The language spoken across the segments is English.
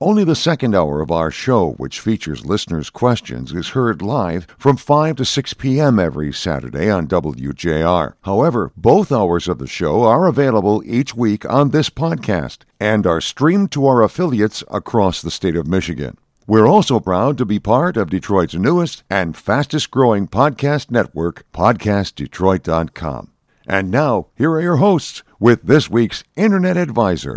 Only the second hour of our show, which features listeners' questions, is heard live from 5 to 6 p.m. every Saturday on WJR. However, both hours of the show are available each week on this podcast and are streamed to our affiliates across the state of Michigan. We're also proud to be part of Detroit's newest and fastest growing podcast network, PodcastDetroit.com. And now, here are your hosts with this week's Internet Advisor.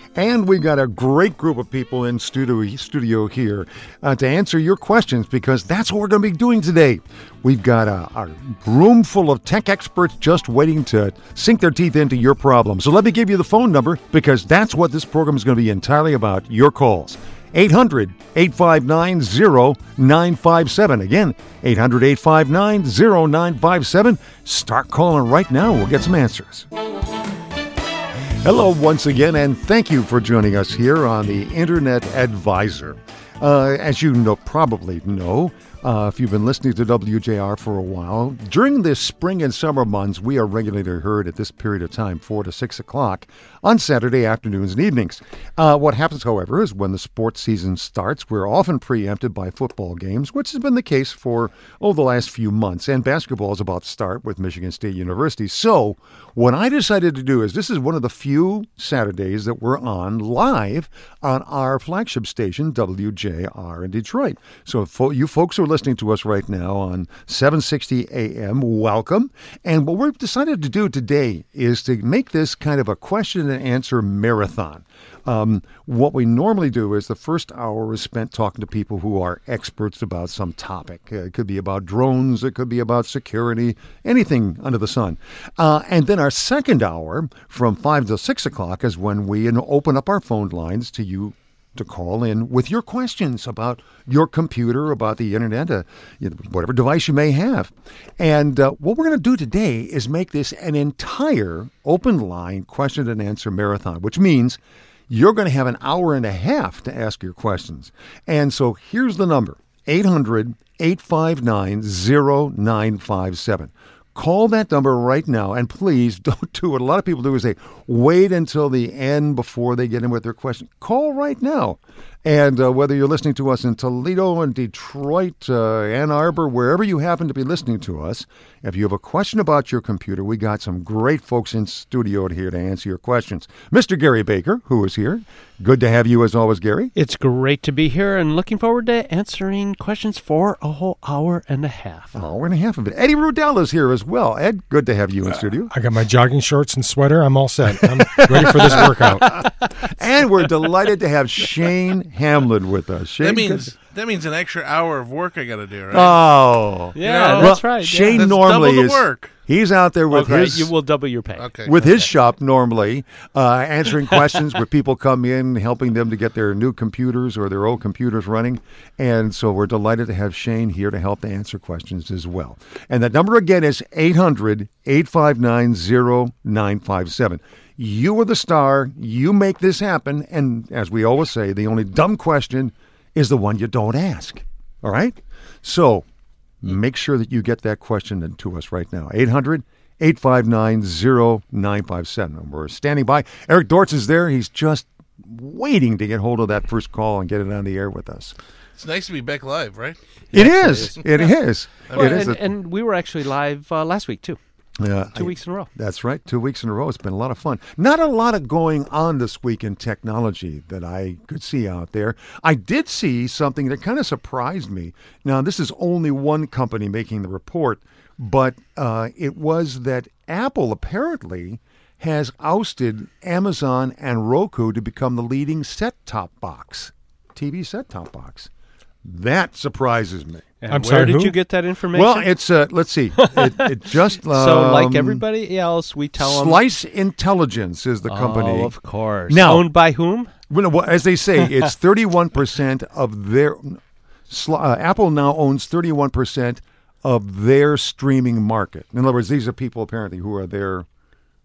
and we've got a great group of people in studio, studio here uh, to answer your questions because that's what we're going to be doing today. We've got a, a room full of tech experts just waiting to sink their teeth into your problems. So let me give you the phone number because that's what this program is going to be entirely about your calls. 800 859 0957. Again, 800 859 0957. Start calling right now. We'll get some answers. Hello, once again, and thank you for joining us here on the Internet Advisor. Uh, as you know, probably know, uh, if you've been listening to WJR for a while, during this spring and summer months, we are regularly heard at this period of time, 4 to 6 o'clock, on Saturday afternoons and evenings. Uh, what happens, however, is when the sports season starts, we're often preempted by football games, which has been the case for, oh, the last few months. And basketball is about to start with Michigan State University. So, what I decided to do is this is one of the few Saturdays that we're on live on our flagship station, WJR in Detroit. So, if you folks who are listening to us right now on 760 AM, welcome. And what we've decided to do today is to make this kind of a question and answer marathon. Um, what we normally do is the first hour is spent talking to people who are experts about some topic. Uh, it could be about drones, it could be about security, anything under the sun. Uh, and then our second hour, from 5 to 6 o'clock, is when we open up our phone lines to you to call in with your questions about your computer, about the internet, uh, whatever device you may have. And uh, what we're going to do today is make this an entire open line question and answer marathon, which means you're going to have an hour and a half to ask your questions. And so here's the number 800 859 0957. Call that number right now, and please don't do what a lot of people do is they wait until the end before they get in with their question. Call right now. And uh, whether you're listening to us in Toledo and Detroit, uh, Ann Arbor, wherever you happen to be listening to us, if you have a question about your computer, we got some great folks in studio here to answer your questions. Mr. Gary Baker, who is here. Good to have you as always, Gary. It's great to be here and looking forward to answering questions for a whole hour and a half. An hour and a half of it. Eddie Rudell is here as well. Ed, good to have you in studio. I got my jogging shorts and sweater. I'm all set. I'm ready for this workout. and we're delighted to have Shane Hamlin with us. Shane, that means that means an extra hour of work I got to do, right? Oh, yeah, know, that's well, right. Shane yeah. That's normally double the is work. he's out there with Okay, his you will double your pay. Okay. with his shop normally, uh, answering questions where people come in, helping them to get their new computers or their old computers running. And so we're delighted to have Shane here to help to answer questions as well. And that number again is 800 859 0957. You are the star. You make this happen. And as we always say, the only dumb question is the one you don't ask. All right? So make sure that you get that question to us right now. 800 859 0957. We're standing by. Eric Dortz is there. He's just waiting to get hold of that first call and get it on the air with us. It's nice to be back live, right? It is. It is. Well, It is. and, and we were actually live uh, last week too. Yeah, Two I- weeks in a row. That's right. Two weeks in a row. It's been a lot of fun. Not a lot of going on this week in technology that I could see out there. I did see something that kind of surprised me. Now, this is only one company making the report, but uh, it was that Apple apparently has ousted Amazon and Roku to become the leading set top box, TV set top box. That surprises me. And I'm where sorry, did who? you get that information? Well, it's uh, let's see. It, it just so like um, everybody else, we tell them. Slice Intelligence is the company. Oh, of course. Now- owned by whom? Well, well, as they say, it's 31% of their. Uh, Apple now owns 31% of their streaming market. In other words, these are people apparently who are their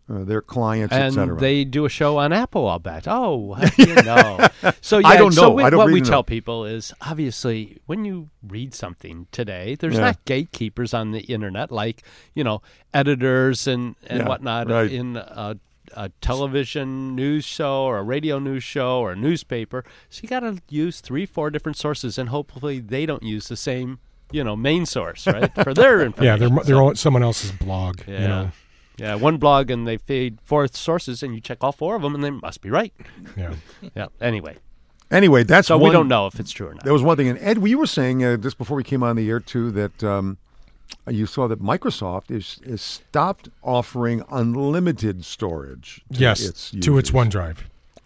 uh, their clients, And etc. they do a show on Apple, I'll bet. Oh, you know? So yeah, I don't so know. we- I don't what we tell people is obviously when you read something today, there's Yeah. not gatekeepers on the internet like you know editors and and Yeah, whatnot right. in a, a television news show or a radio news show or a newspaper. So you got to use three, four different sources, and hopefully they don't use the same you know main source right for their information. Yeah, they're they're So- someone else's blog. yeah. You know. Yeah, one blog and they feed four sources and you check all four of them and they must be right. Yeah. Yeah. Anyway, anyway, that's so one, we don't know if it's true or not. There was one thing, and Ed, you were saying uh, just before we came on the air too that um, you saw that Microsoft is is stopped offering unlimited storage. To Yes, its to its OneDrive.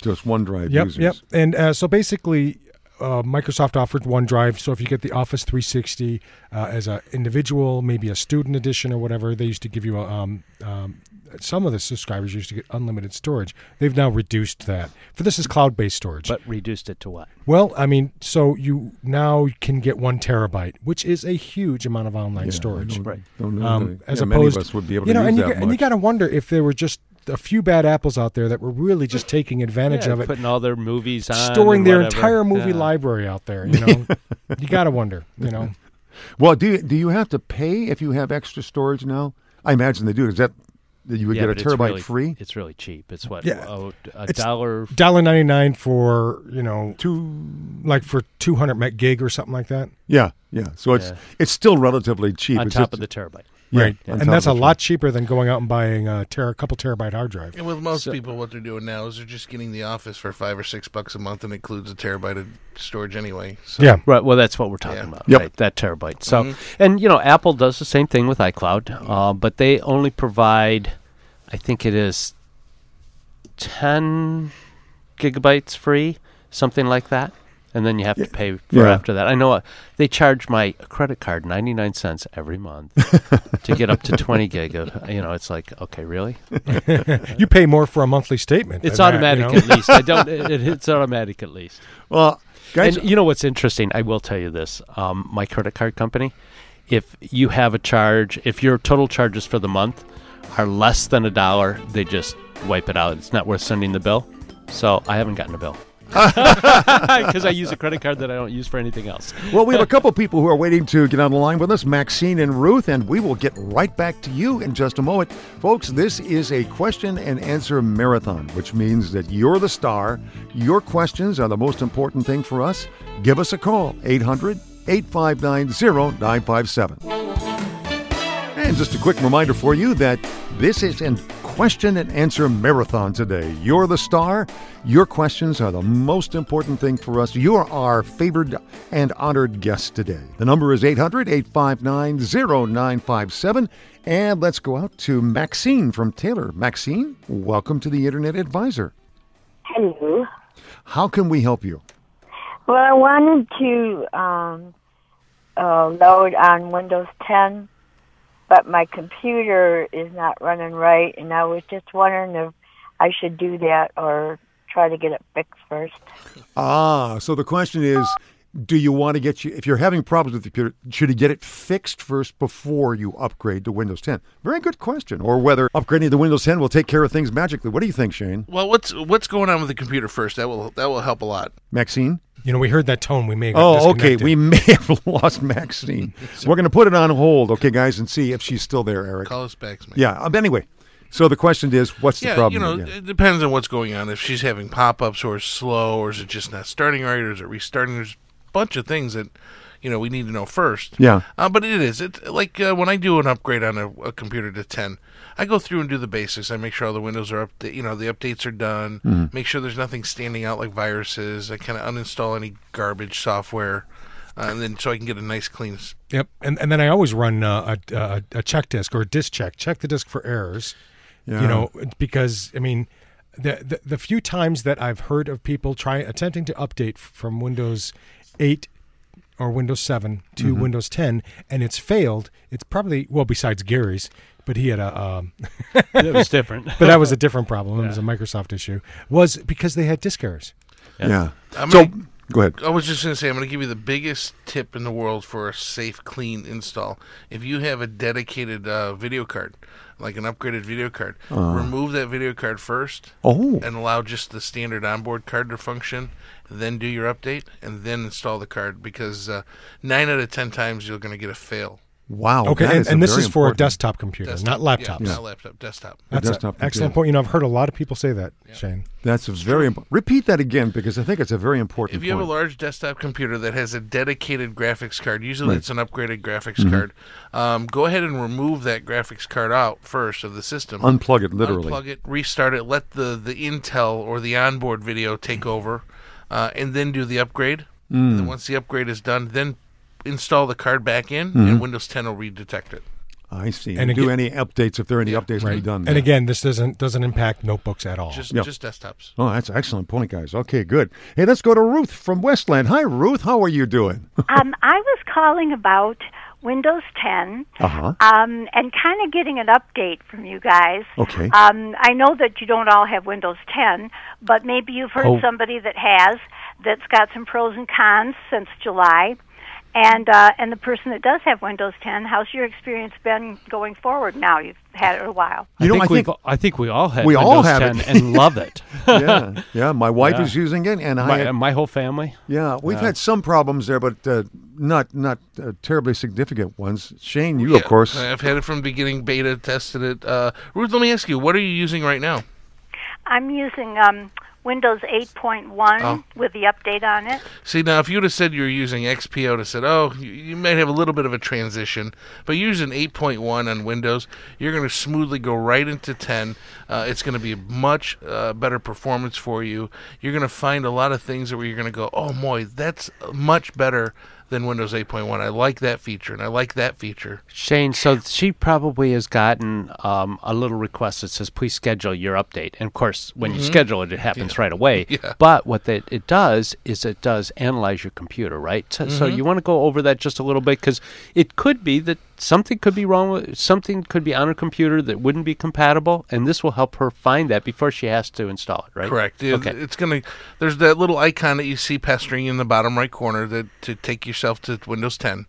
to its OneDrive Yep, users. yep. And uh, so basically, uh, Microsoft offered OneDrive. So if you get the Office 360 uh, as an individual, maybe a student edition or whatever, they used to give you a. Um, um, some of the subscribers used to get unlimited storage. They've now reduced that. For this is cloud-based storage. but reduced it to what? well, I mean, so you now can get one terabyte, which is a huge amount of online Yeah, storage. don't- Right. don't um, as yeah, opposed, many of us would be able you know, to and use you, that got- and you got to wonder if there were just a few bad apples out there that were really just taking advantage Yeah, of it, putting all their movies on, storing their whatever. entire movie Yeah. library out there. You know, you got to wonder. You know, Well, do you, do you have to pay if you have extra storage now? I imagine they do. Is that that you would Yeah, get a but it's terabyte really- free? It's really cheap. It's what Yeah. oh, a It's- dollar. dollar ninety nine for you know, Two. like for two hundred meg gig or something like that. Yeah, yeah. So it's Yeah. it's still relatively cheap. on It's top just- of the terabyte. Yeah, right, on and that's a lot cheaper than going out and buying a ter- couple terabyte hard drive. And with most So- people, what they're doing now is they're just getting the Office for five or six bucks a month, and includes a terabyte of storage anyway. So Yeah, Right. Well, that's what we're talking Yeah. about. Yep. Right. That terabyte. So, Mhm. and you know, Apple does the same thing with iCloud, uh, but they only provide, I think it is, ten gigabytes free, something like that, and then you have to pay for Yeah. after that. I know uh, they charge my credit card ninety nine cents every month to get up to twenty gig of. You know, it's like okay, really? you pay more for a monthly statement. It's than that, you automatic know? at least. I don't. It, it's automatic at least. Well, guys, and you know what's interesting? I will tell you this. Um, my credit card company, if you have a charge, if your total charges for the month are less than a dollar, they just wipe it out. It's not worth sending the bill. So I haven't gotten a bill. Because I use a credit card that I don't use for anything else. well, we have a couple people who are waiting to get on the line with us, Maxine and Ruth, and we will get right back to you in just a moment. Folks, this is a question and answer marathon, which means that you're the star. Your questions are the most important thing for us. Give us a call, 800 859 0957. And just a quick reminder for you that this is a question and answer marathon today. You're the star. Your questions are the most important thing for us. You're our favored and honored guest today. The number is 800 859 0957. And let's go out to Maxine from Taylor. Maxine, welcome to the Internet Advisor. Hello. How can we help you? Well, I wanted to um, uh, load on Windows 10, but my computer is not running right, and I was just wondering if I should do that or try to get it fixed first. Ah, so the question is do you want to get you if you're having problems with the computer should you get it fixed first before you upgrade to windows 10 very good question or whether upgrading to windows 10 will take care of things magically what do you think shane Well, what's what's going on with the computer first? That will that will help a lot. maxine You know, we heard that tone. We may. have oh okay we may have lost maxine we're going to put it on hold okay guys and see if she's still there eric Call us back, man. yeah um, anyway so the question is what's the Yeah, problem you know, Yeah. it depends on what's going on. If she's having pop-ups or slow, or is it just not starting right, or is it restarting? There's a bunch of things that you know we need to know first. Yeah. Uh, but it is. It like uh, when I do an upgrade on a, a computer to 10, I go through and do the basics. I make sure all the windows are up. You know, the updates are done. Mm-hmm. Make sure there's nothing standing out like viruses. I kind of uninstall any garbage software, uh, and then so I can get a nice clean. Yep, and and then I always run uh, a, a a check disk or a disk check. Check the disk for errors. Yeah. You know, because I mean, the, the the few times that I've heard of people try attempting to update from Windows 8 or Windows 7 to Mm-hmm. Windows 10 and it's failed, it's probably well besides Gary's, but he had a um, it was different. but that was a different problem. It was a Microsoft issue. Was because they had disk errors. Yeah. I'm So gonna- go ahead. I was just going to say, I'm going to give you the biggest tip in the world for a safe, clean install. If you have a dedicated uh, video card, like an upgraded video card, remove that video card first Oh. and allow just the standard onboard card to function. Then do your update and then install the card because uh, nine out of ten times you're going to get a fail. Wow. Okay, that and, is a and this very is for a desktop computer, Desktop. not Yeah, laptops. not laptop, desktop. That's an desktop excellent computer. point. You know, I've heard a lot of people say that, Shane. That's a very important. Repeat that again because I think it's a very important If you have a large desktop computer that has a dedicated graphics card, usually Right. it's an upgraded graphics Mm-hmm. card, um, go ahead and remove that graphics card out first of the system. Unplug it literally. Unplug it, restart it, let the, the Intel or the onboard video take over, uh, and then do the upgrade. And Mm. then once the upgrade is done, then install the card back in, Mm-hmm. and Windows 10 will redetect it. I see. And And do any updates if there are any updates to be done. And there. again, this doesn't doesn't impact notebooks at all. Just Yep. just desktops. Oh, that's an excellent point, guys. Okay, good. Hey, let's go to Ruth from Westland. Hi, Ruth. How are you doing? um, I was calling about Windows 10 Uh huh. um, and kind of getting an update from you guys. Okay. Um, I know that you don't all have Windows 10, but maybe you've heard Oh. somebody that has that's got some pros and cons since July. And uh, and the person that does have Windows 10, how's your experience been going forward? Now you've had it a while. You I know, think I we've, think- I think we all had We all have 10 it. and love it. yeah, yeah. My wife Yeah. is using it, and I. my, had- my whole family. yeah, we've had some problems there, but uh, not not uh, terribly significant ones. Shane, you of course. I've had it from the beginning, beta tested it. Uh, Ruth, let me ask you, what are you using right now? I'm using um, Windows 8.1 Oh. with the update on it. See, now if you'd have said you were using XP, I would have said, oh, you, you might have a little bit of a transition. But using 8.1 on Windows, you're going to smoothly go right into 10. Uh, it's going to be much uh, better performance for you. You're going to find a lot of things where you're going to go, oh, boy, that's much better than Windows 8.1. I like that feature, and I like that feature. Shane, so she probably has gotten um, a little request that says, please schedule your update. And of course, when you schedule it, it happens right away. Yeah. But what that it does is it does analyze your computer, right? So, so you want to go over that just a little bit because it could be that something could be wrong with something could be on her computer that wouldn't be compatible, and this will help her find that before she has to install it, right? Correct. Okay. It's gonna. There's that little icon that you see pestering in the bottom right corner that to take yourself to Windows 10.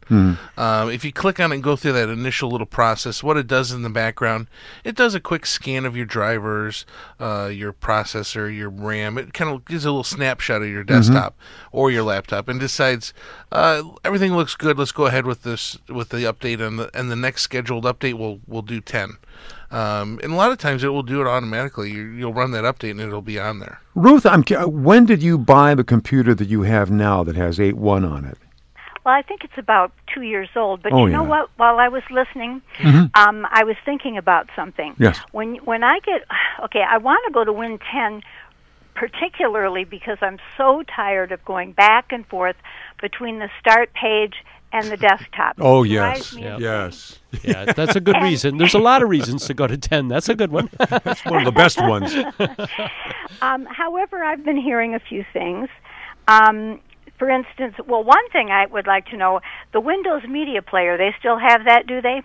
Um, if you click on it and go through that initial little process, what it does in the background, it does a quick scan of your drivers, uh, your processor, your RAM. It kind of gives a little snapshot of your desktop or your laptop and decides uh, everything looks good. Let's go ahead with this with the update, and the and the next scheduled update will will do 10. Um, and a lot of times it will do it automatically. You, you'll run that update and it'll be on there. Ruth, I'm. When did you buy the computer that you have now that has eight one on it? Well, I think it's about two years old. But Oh, you know yeah. what? While I was listening, um, I was thinking about something. Yes. When when I get okay, I want to go to Win 10, particularly because I'm so tired of going back and forth between the start page and the desktop. Oh It yes, drives me yes. Yeah, that's a good reason. There's a lot of reasons to go to 10. That's a good one. That's one of the best ones. Um, however, I've been hearing a few things. Um, for instance, well, one thing I would like to know: the Windows Media Player. They still have that, do they?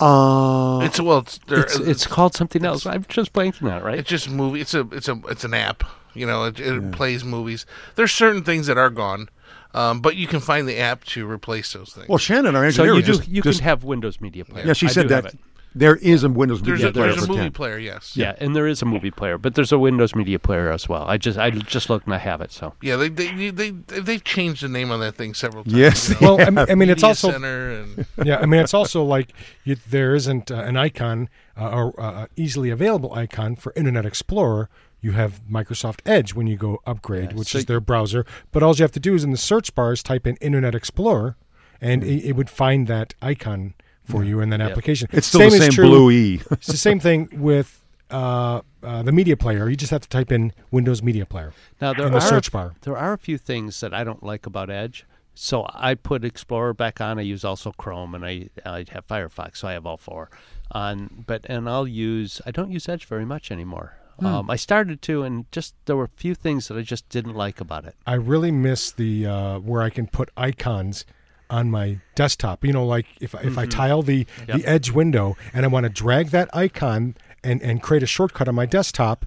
Uh, It's well, it's there, it's, it's called something else. I'm just blanking on it, right? it's just movie. It's a it's a it's an app. You know, it, it plays movies. There's certain things that are gone, um, but you can find the app to replace those things. well, Shannon, our So engineer, you do just, you just- can have Windows Media Player. yeah, she I said that there is a Windows there's Media a, Player there's a for movie 10. player. Yes. Yeah, and there is a movie player, but there's a Windows Media Player as well. I just I just looked and I have it. So Yeah. They they they they've changed the name on that thing several times. Yes. you know? Well, I mean, I mean it's also Center and yeah. I mean, it's also like you, there isn't uh, an icon uh, or uh, easily available icon for Internet Explorer. You have Microsoft Edge when you go upgrade, Yeah, which so is their browser. But all you have to do is in the search bars type in Internet Explorer, and it, it would find that icon for you in that application. It's still the same true- blue E. it's the same thing with uh, uh, the media player. You just have to type in Windows Media Player Now there in the are search bar. there are a few things that I don't like about Edge. So I put Explorer back on. I use also Chrome, and I I have Firefox, so I have all four. On but and I'll use I don't use Edge very much anymore. Hmm. Um, I started to, and just there were a few things that I just didn't like about it. I really miss the uh, where I can put icons on my desktop. You know, like if if I tile the Yep. the Edge window and I want to drag that icon and and create a shortcut on my desktop,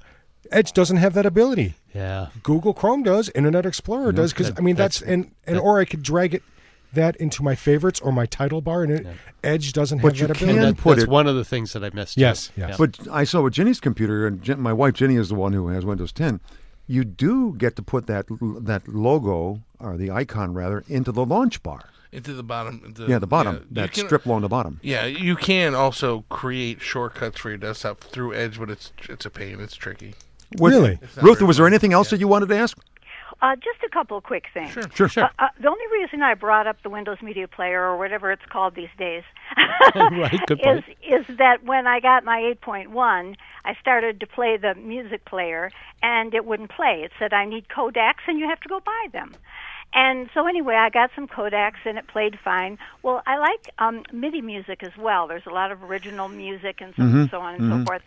Edge doesn't have that ability. Yeah, Google Chrome does, Internet Explorer does, because I mean that's- that's, and and that- or I could drag it that into my favorites or my title bar, and it, Edge doesn't But have you that can ability. that, put that's it- one of the things that I missed. Yes, yes. Yeah. But I saw with Jenny's computer, and Jen, my wife Jenny is the one who has Windows 10. You do get to put that that logo or the icon rather into the launch bar. into the bottom. The, yeah, the bottom, yeah, you that can- strip along the bottom. Yeah, you can also create shortcuts for your desktop through Edge, but it's it's a pain. It's tricky. What- Really? not Ruth, was there anything else Yeah. that you wanted to ask? Uh, just a couple of quick things. Sure. Sure. Sure. Uh, uh, the only reason I brought up the Windows Media Player or whatever it's called these days Right, good is point. is that when I got my 8.1, I started to play the music player and it wouldn't play. It said I need codecs and you have to go buy them. And so anyway, I got some codecs and it played fine. Well, I like um, MIDI music as well. There's a lot of original music and so, Mm-hmm. so on and so forth.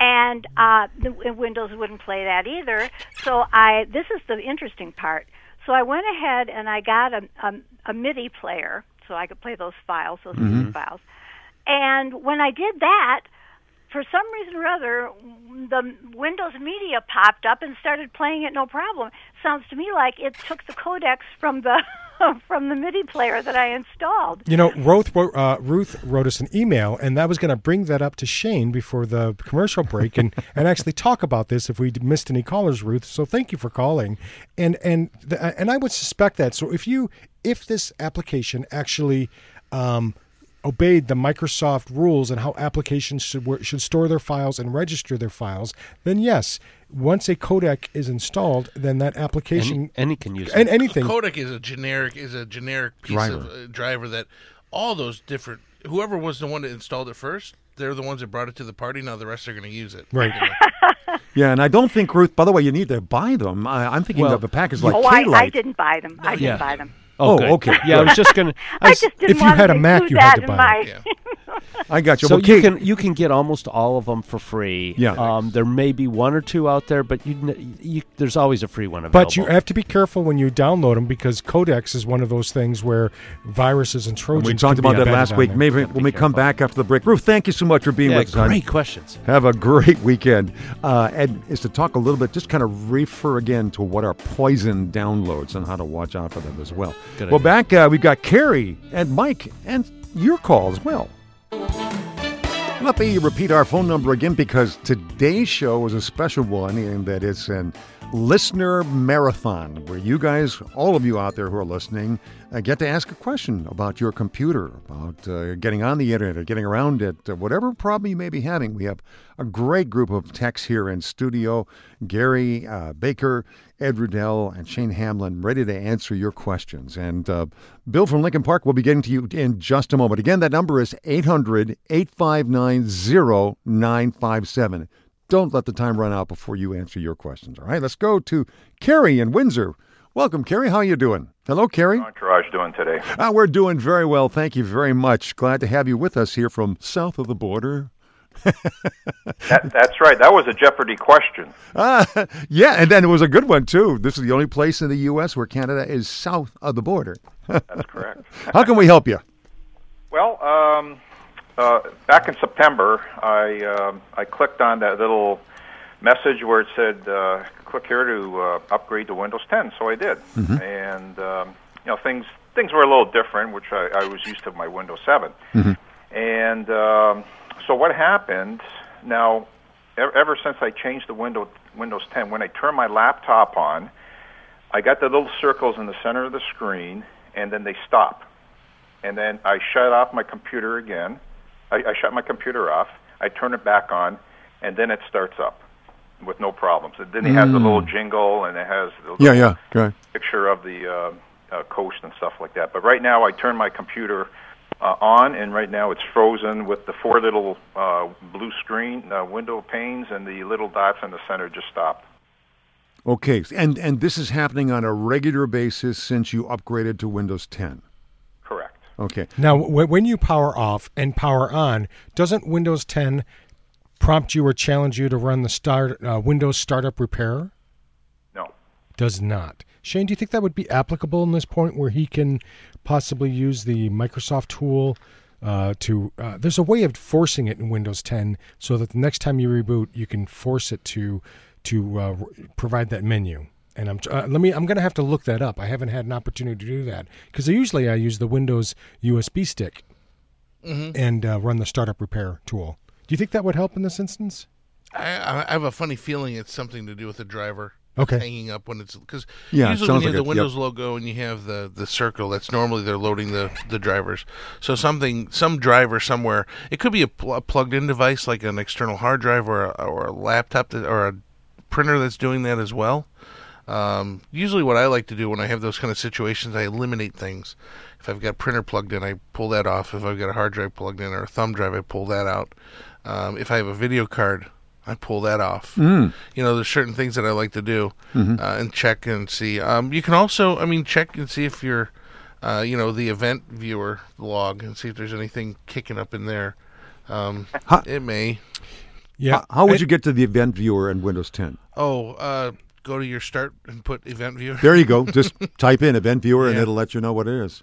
And uh, the Windows wouldn't play that either. So I this is the interesting part. So I went ahead and I got a, a, a MIDI player so I could play those files, those music files. And when I did that, for some reason or other, the Windows Media popped up and started playing it no problem. Sounds to me like it took the codecs from the from the MIDI player that I installed. You know, Ruth, wrote- uh, Ruth wrote us an email, and that was going to bring that up to Shane before the commercial break, and, and actually talk about this if we missed any callers, Ruth. So thank you for calling, and and the, and I would suspect that. So if you if this application actually um, obeyed the Microsoft rules and how applications should should store their files and register their files, then yes, once a codec is installed, then that application Any, any can use it. and it. anything Codec is a generic is a generic piece of Driver. uh, driver that all those different whoever was the one that installed it first, they're the ones that brought it to the party. Now the rest are going to use it. Right. Yeah, and I don't think Ruth. By the way, you need to buy them. I, I'm thinking Well, of a package like oh, I, I K-Lite. didn't buy them. I didn't Yeah. buy them. Oh, good. okay, Yeah, I was just gonna. I I just didn't if you had to a Mac, you had to buy my. it. Yeah. I got you. So Well, you can you can get almost all of them for free. Yeah. Um, there may be one or two out there, but you, you there's always a free one available. But you have to be careful when you download them because Codecs is one of those things where viruses and Trojans. we talked can be about that last week. there. Maybe when we come back after the break. Ruth, thank you so much for being yeah, with us. great questions. Have a great weekend. Uh, Ed is to talk a little bit, just kind of refer again to what are poison downloads and how to watch out for them as well. Good well, idea. back uh, we've got Carrie and Mike and your call as well. Let me repeat our phone number again because today's show is a special one in that it's an listener marathon where you guys, all of you out there who are listening, uh, get to ask a question about your computer, about uh, getting on the internet or getting around it, uh, whatever problem you may be having. We have a great group of techs here in studio Gary uh, Baker, Ed Rudell, and Shane Hamlin ready to answer your questions. And uh, Bill from Lincoln Park will be getting to you in just a moment. Again, that number is 800 859 0957. Don't let the time run out before you answer your questions. All right, let's go to Carrie in Windsor. Welcome, Carrie. How are you doing? Hello, Carrie. Entourage doing today? Uh, we're doing very well. Thank you very much. Glad to have you with us here from south of the border. That, that's right. That was a Jeopardy question. Uh, yeah, and then it was a good one, too. This is the only place in the U.S. where Canada is south of the border. That's correct. How can we help you? Well, um, uh, back in September, I um, I clicked on that little message where it said uh, click here to uh, upgrade to Windows 10. So I did, and um, you know things things were a little different, which I, I was used to my Windows 7. And um, so what happened now? Ever, ever since I changed the window Windows 10, when I turn my laptop on, I got the little circles in the center of the screen, and then they stop. And then I shut off my computer again. I, I shut my computer off. I turn it back on, and then it starts up. with no problems. And then it has the little jingle and it has the Mm. Yeah, yeah, picture of the uh, uh, coast and stuff like that. But right now, I turn my computer uh, on, and right now it's frozen with the four little uh, blue screen uh, window panes, and the little dots in the center just stopped. Okay, and and this is happening on a regular basis since you upgraded to Windows 10. Correct. Okay. Now, w- when you power off and power on, doesn't Windows 10 prompt you or challenge you to run the start uh, Windows Startup Repair? No. Does not. Shane, do you think that would be applicable in this point where he can possibly use the Microsoft tool uh, to? Uh, there's a way of forcing it in Windows 10 so that the next time you reboot, you can force it to to uh, provide that menu. And I'm uh, let me. I'm going to have to look that up. I haven't had an opportunity to do that because usually I use the Windows USB stick and uh, run the startup repair tool. Do you think that would help in this instance? I, I I have a funny feeling it's something to do with the driver. Okay. Hanging up when it's because Yeah, usually when you have like the yep. Windows logo and you have the the circle, that's normally they're loading the the drivers. So something some driver somewhere. It could be a, pl- a plugged in device like an external hard drive or a, or a laptop that, or a printer that's doing that as well. Um, usually, what I like to do when I have those kind of situations, I eliminate things. If I've got a printer plugged in, I pull that off. If I've got a hard drive plugged in or a thumb drive, I pull that out. Um, if I have a video card, I pull that off. Mm. You know, there's certain things that I like to do uh, and check and see. Um, you can also, I mean, check and see if you're, uh, you know, the event viewer log and see if there's anything kicking up in there. Um, Huh. it may. Yeah. How, how would And- you get to the event viewer in Windows 10? Oh, uh, go to your start and put event viewer. There you go. Just type in event viewer and it'll let you know what it is.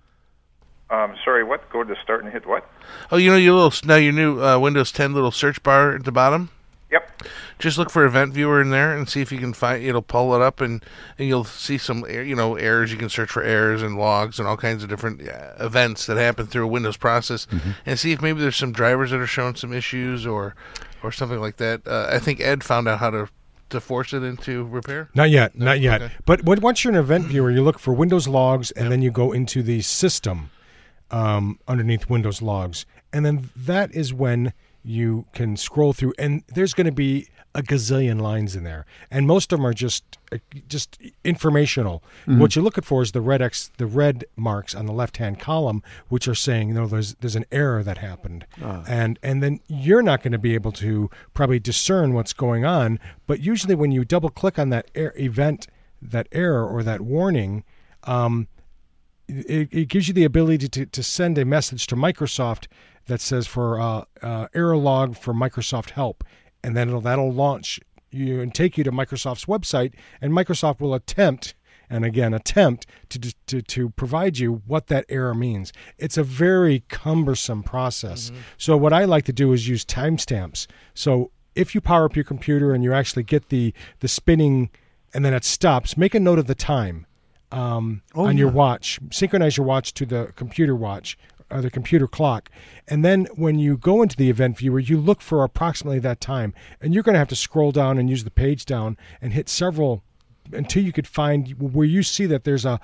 Um, sorry, what? Go to start and hit what? Oh, you know your little now your new uh, Windows 10 little search bar at the bottom. Yep. Just look for Event Viewer in there and see if you can find. It'll pull it up and, and you'll see some you know errors. You can search for errors and logs and all kinds of different uh, events that happen through a Windows process, and see if maybe there's some drivers that are showing some issues or or something like that. Uh, I think Ed found out how to to force it into repair. Not yet, not yet. okay. But once you're in event viewer, you look for Windows logs, and then you go into the system um, underneath Windows logs, and then that is when you can scroll through, and there's going to be a gazillion lines in there, and most of them are just just informational. What you're looking for is the red X, the red marks on the left hand column, which are saying, you know, there's there's an error that happened, and and then you're not going to be able to probably discern what's going on. But usually, when you double click on that er- event, that error or that warning, um, it, it gives you the ability to, to send a message to Microsoft that says for uh, uh, error log for Microsoft help, and then it'll, that'll launch you and take you to Microsoft's website, and Microsoft will attempt and again attempt to, to to provide you what that error means. It's a very cumbersome process. So what I like to do is use timestamps. So if you power up your computer and you actually get the the spinning and then it stops, make a note of the time um, on your watch. Synchronize your watch to the computer watch or the computer clock. And then when you go into the event viewer, you look for approximately that time. And you're going to have to scroll down and use the page down and hit several until you could find where you see that there's a,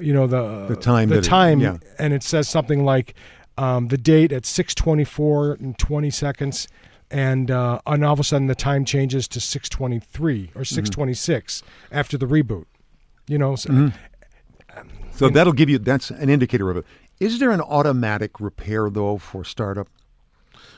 you know, the, The time the that it- time, yeah. and it says something like um, the date at 624 and 20 seconds. And, uh, and all of a sudden the time changes to 623 or 626 after the reboot. You know, so, So that'll give you, that's an indicator of it. Is there an automatic repair, though, for startup?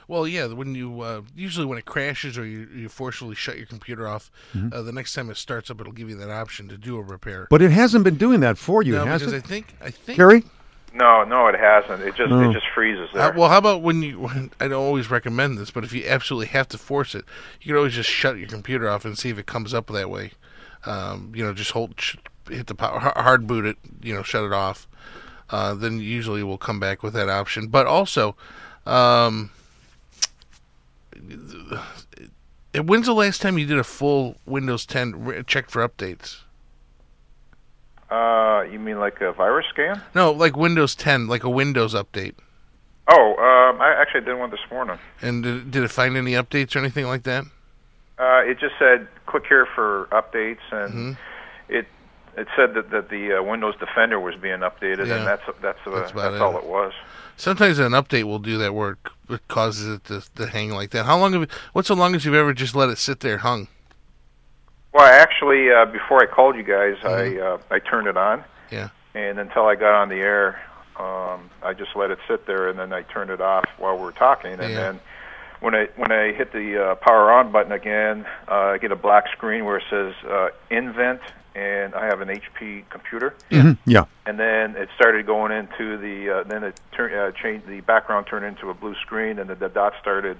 Well, yeah. When you uh, usually when it crashes or you, you forcefully shut your computer off, uh, the next time it starts up, it'll give you that option to do a repair. But it hasn't been doing that for you, no, has because it? I think I think Gary? No, no, it hasn't. It just No. it just freezes there. Uh, well, how about when you? When, I don't always recommend this, but if you absolutely have to force it, you can always just shut your computer off and see if it comes up that way. Um, you know, just hold, sh- hit the power, hard boot it. You know, shut it off. Uh, then usually we'll come back with that option. But also, um, when's the last time you did a full Windows 10 re- check for updates? Uh, you mean like a virus scan? No, like Windows 10, like a Windows update. Oh, um, I actually did one this morning. And did, did it find any updates or anything like that? Uh, it just said click here for updates, and Mm-hmm. it it said that, that the uh, Windows Defender was being updated, Yeah. and that's that's uh, That's that's, about all it. it was. Sometimes an update will do that work. it, it causes it to, to hang like that. How long have you, what's the longest you've ever just let it sit there hung? Well, actually, uh, before I called you guys, I uh, I turned it on, Yeah. and until I got on the air, um, I just let it sit there, and then I turned it off while we were talking, and Yeah. then when I when I hit the uh, power on button again, uh, I get a black screen where it says uh, Invent, and I have an HP computer, Mhm, Yeah. and then it started going into the uh, then it turned uh, changed the background turned into a blue screen, and the, the dots started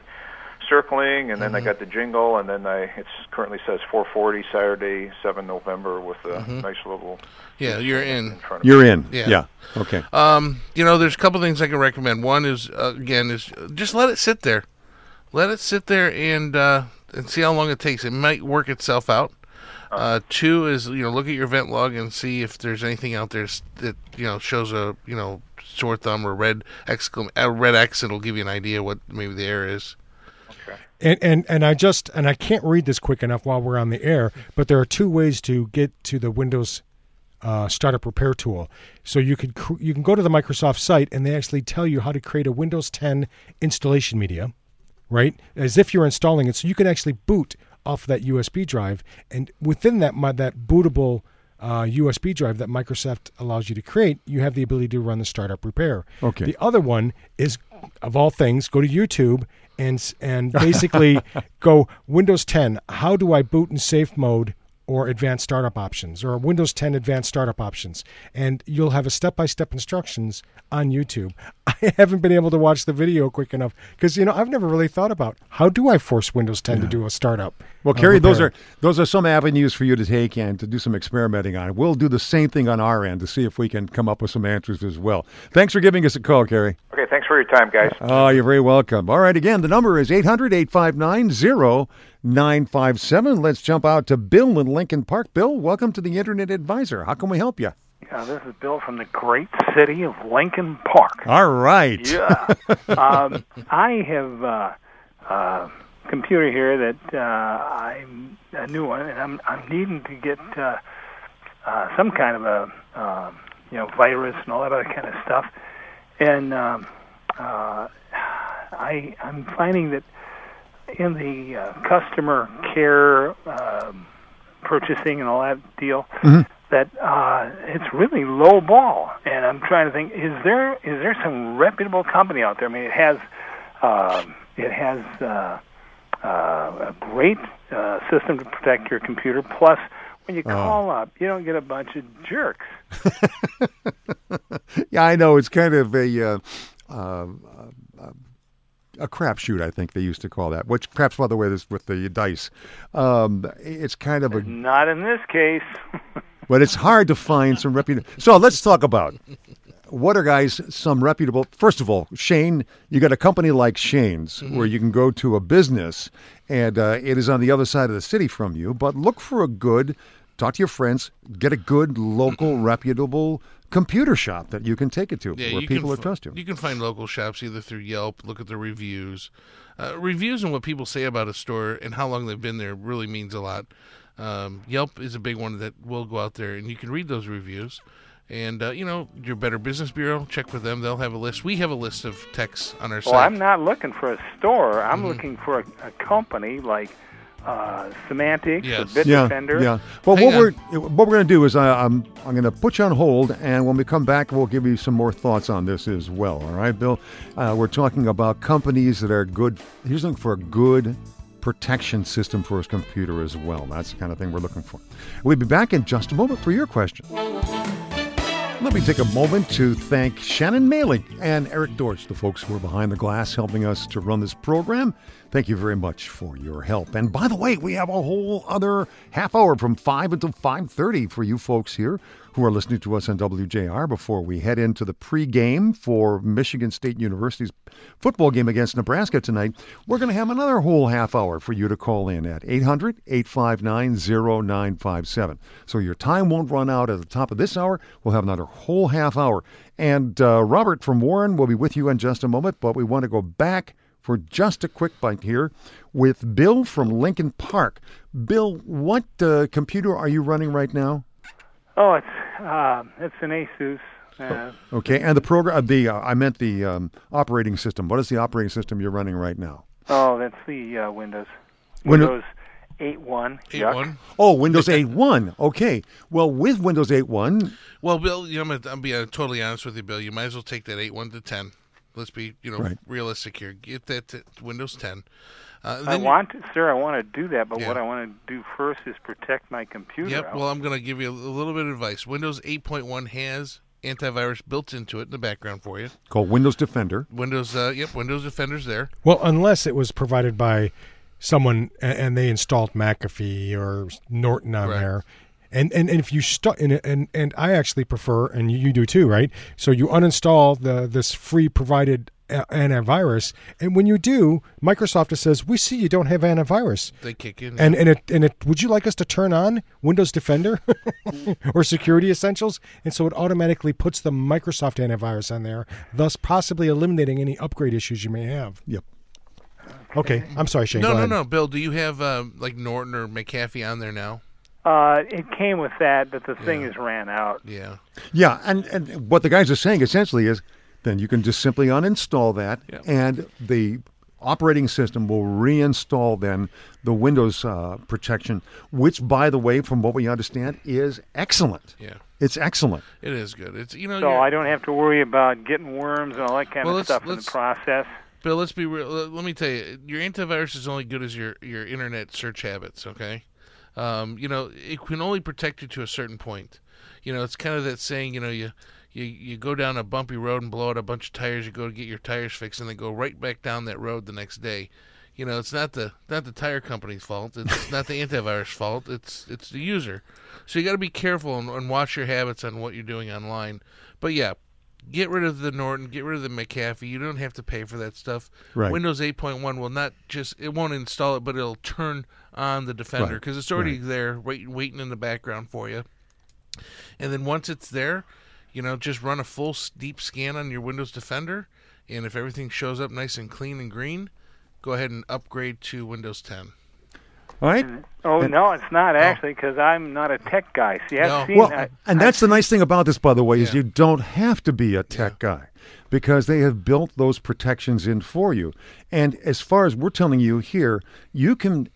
circling, and then I got the jingle, and then I it currently says 4:40 Saturday, 7 November, with a nice little Yeah, you're in. in front of me. You're in. Yeah. Yeah. Okay. Um, you know, there's a couple things I can recommend. One is uh, again is just let it sit there, let it sit there and uh, and see how long it takes. It might work itself out. Uh, two is you know look at your event log and see if there's anything out there that you know shows a you know sore thumb or red exclam a red X. It'll give you an idea what maybe the error is. And, and and I just and I can't read this quick enough while we're on the air, but there are two ways to get to the Windows uh, startup repair tool. So you could cr- you can go to the Microsoft site and they actually tell you how to create a Windows 10 installation media, right? As if you're installing it, so you can actually boot off that USB drive, and within that my, that bootable uh, USB drive that Microsoft allows you to create, you have the ability to run the startup repair. Okay. The other one is, of all things, go to YouTube and and basically go Windows 10. How do I boot in safe mode or advanced startup options or Windows 10 advanced startup options? And you'll have a step-by-step instructions on YouTube. I haven't been able to watch the video quick enough because you know I've never really thought about how do I force Windows 10 to do a startup. Well, uh, Kerry, those are those are some avenues for you to take and to do some experimenting on. We'll do the same thing on our end to see if we can come up with some answers as well. Thanks for giving us a call, Kerry. Okay, thanks for your time, guys. Oh, you're very welcome. All right, again, the number is 800 859 0957. Let's jump out to Bill in Lincoln Park. Bill, welcome to the Internet Advisor. How can we help you? Uh, this is Bill from the great city of Lincoln Park. All right. Yeah. um, I have uh, a computer here that uh, I'm a new one, and I'm I'm needing to get uh, uh, some kind of a um, you know virus and all that other kind of stuff, and um, uh, I I'm finding that in the uh, customer care um, purchasing and all that deal that uh, it's really low ball. And I'm trying to think: is there is there some reputable company out there? I mean, it has um it has uh, uh, a great uh, system to protect your computer. Plus, when you call up, you don't get a bunch of jerks. Yeah, I know. It's kind of a. Uh, uh, uh, a crapshoot, I think they used to call that. Which craps, by the way, is with the dice. Um, it's kind of a Not in this case. but it's hard to find some reputable. So let's talk about what are guys some reputable. First of all, Shane, you got a company like Shane's where you can go to a business and uh, it is on the other side of the city from you. But look for a good, talk to your friends, get a good local reputable computer shop that you can take it to Yeah, where people can will fi- trust you. You can find local shops either through Yelp, look at the reviews. Uh, reviews and what people say about a store and how long they've been there really means a lot. Um, Yelp is a big one that will go out there and you can read those reviews. And uh, you know your Better Business Bureau, check with them. They'll have a list. We have a list of techs on our Well, site. Well, I'm not looking for a store. I'm looking for a, a company like uh, Symantec Yes. or Bitdefender. Yeah, Defender. yeah. Well, Hang what on. we're what we're going to do is I, I'm I'm going to put you on hold, and when we come back, we'll give you some more thoughts on this as well. All right, Bill. Uh, we're talking about companies that are good. He's looking for a good protection system for his computer as well. That's the kind of thing we're looking for. We'll be back in just a moment for your question. Let me take a moment to thank Shannon Maley and Eric Dorsch, the folks who are behind the glass helping us to run this program. Thank you very much for your help. And by the way, we have a whole other half hour from 5 until 5:30 for you folks here who are listening to us on WJR before we head into the pregame for Michigan State University's football game against Nebraska tonight. We're going to have another whole half hour for you to call in at 800-859-0957. So your time won't run out at the top of this hour. We'll have another whole half hour. And uh, Robert from Warren will be with you in just a moment, but we want to go back for just a quick bite here with Bill from Lincoln Park. Bill, what uh, computer are you running right now? Oh, it's uh, it's an Asus. Uh, Okay, and the program, the uh, I meant the um, operating system. What is the operating system you're running right now? oh, that's the uh, Windows. Window- Windows eight one. Eight one. Oh, Windows 8.1. Okay. Well, with Windows 8.1, Well, Bill, you know, I'm, gonna, I'm being totally honest with you, Bill. You might as well take that eight one to ten. Let's be, you know, Right. realistic here. Get that to Windows 10. Uh, I want, to, sir, I want to do that, but Yeah. what I want to do first is protect my computer. Yep. out. Well, I'm going to give you a, a little bit of advice. Windows 8.1 has antivirus built into it in the background for you. called Windows Defender. Windows, uh, yep, Windows Defender's there. Well, unless it was provided by someone and they installed McAfee or Norton on Correct. there. And, and, and if you start and, and and I actually prefer and you, you do too, right? So you uninstall the this free provided a- antivirus, and when you do, Microsoft just says, "We see you don't have antivirus." They kick in. And and it and it would you like us to turn on Windows Defender or Security Essentials? And so it automatically puts the Microsoft antivirus on there, thus possibly eliminating any upgrade issues you may have. Yep. Okay, I'm sorry, Shane. no, go no, ahead. no. Bill, do you have uh, like Norton or McAfee on there now? uh, it came with that, but the thing is ran out. Yeah. Yeah, and, and what the guys are saying essentially is then you can just simply uninstall that, Yeah. and the operating system will reinstall then the Windows uh, protection, which, by the way, from what we understand, is excellent. Yeah. It's excellent. It is good. It's you know. So I don't have to worry about getting worms and all that kind Well, of stuff in the let's- process. Bill, let's be real. Let let me tell you, your antivirus is only good as your your internet search habits. Okay, um, you know it can only protect you to a certain point. You know, it's kind of that saying. You know, you you you go down a bumpy road and blow out a bunch of tires. You go to get your tires fixed, and they go right back down that road the next day. You know, it's not the not the tire company's fault. It's not the antivirus fault. It's it's the user. So you got to be careful and, and watch your habits on what you're doing online. But yeah, get rid of the Norton, get rid of the McAfee. You don't have to pay for that stuff. Right. Windows 8.1 will not just it won't install it, but it'll turn on the Defender Right. because it's already Right. there, waiting, waiting in the background for you. And then once it's there, you know, just run a full deep scan on your Windows Defender, and if everything shows up nice and clean and green, go ahead and upgrade to Windows 10. All right? Mm-hmm. Oh And- no, it's not oh. actually because I'm not a tech guy. See, I've No. seen. Well, I, and that's the nice thing about this, by the way, is you don't have to be a tech guy because they have built those protections in for you. And as far as we're telling you here, you can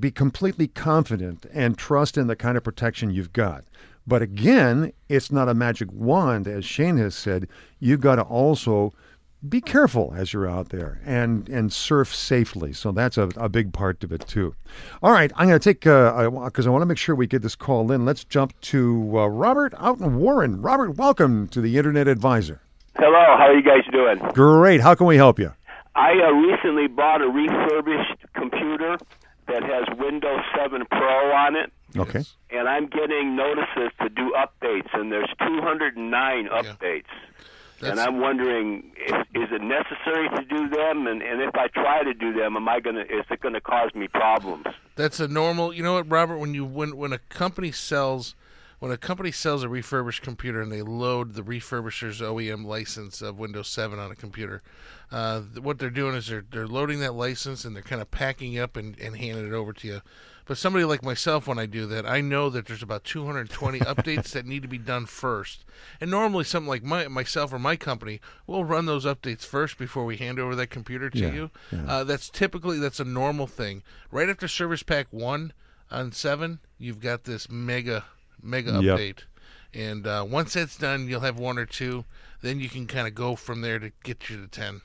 be completely confident and trust in the kind of protection you've got. But again, it's not a magic wand, as Shane has said. You've got to also be careful as you're out there and and surf safely. So that's a, a big part of it too. All right, I'm going to take because I, want to make sure we get this call in. Let's jump to uh, Robert out in Warren. Robert, welcome to the Internet Advisor. Hello, how are you guys doing? Great. How can we help you? I uh, recently bought a refurbished computer that has Windows 7 Pro on it, Okay. and I'm getting notices to do updates, and there's 209 updates. And That's- I'm wondering, if, is it necessary to do them? And, and if I try to do them, am I gonna? Is it gonna cause me problems? That's a normal. You know what, Robert? When you when when a company sells when a company sells a refurbished computer and they load the refurbisher's OEM license of Windows 7 on a computer, uh, what they're doing is they're they're loading that license and they're kind of packing up and, and handing it over to you. But somebody like myself, when I do that, I know that there's about 220 updates that need to be done first. And normally, something like my myself or my company will run those updates first before we hand over that computer to Yeah, you. yeah. Uh, that's typically that's a normal thing. Right after Service Pack One on seven, you've got this mega mega Yep. update, and uh, once that's done, you'll have one or two. Then you can kind of go from there to get you to ten.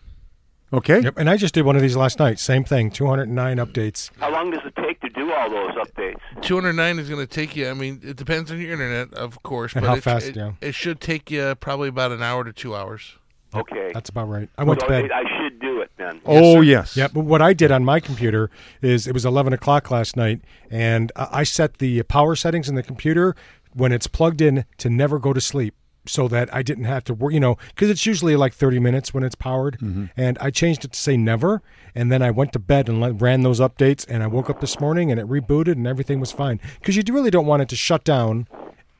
Okay. Yep, and I just did one of these last night. Same thing, 209 updates. How long does it take to do all those updates? 209 is going to take you. I mean, it depends on your internet, of course, And but how it, fast, it, yeah. it should take you probably about an hour to two hours. Okay, That's about right. I went so to bed. I should do it then. oh yes. Yeah, but what I did on my computer is it was 11 o'clock last night, and I I set the power settings in the computer when it's plugged in to never go to sleep so that I didn't have to work, you know, because it's usually like 30 minutes when it's powered. Mm-hmm. And I changed it to say never. And then I went to bed and let, ran those updates, and I woke up this morning and it rebooted and everything was fine. Because you really don't want it to shut down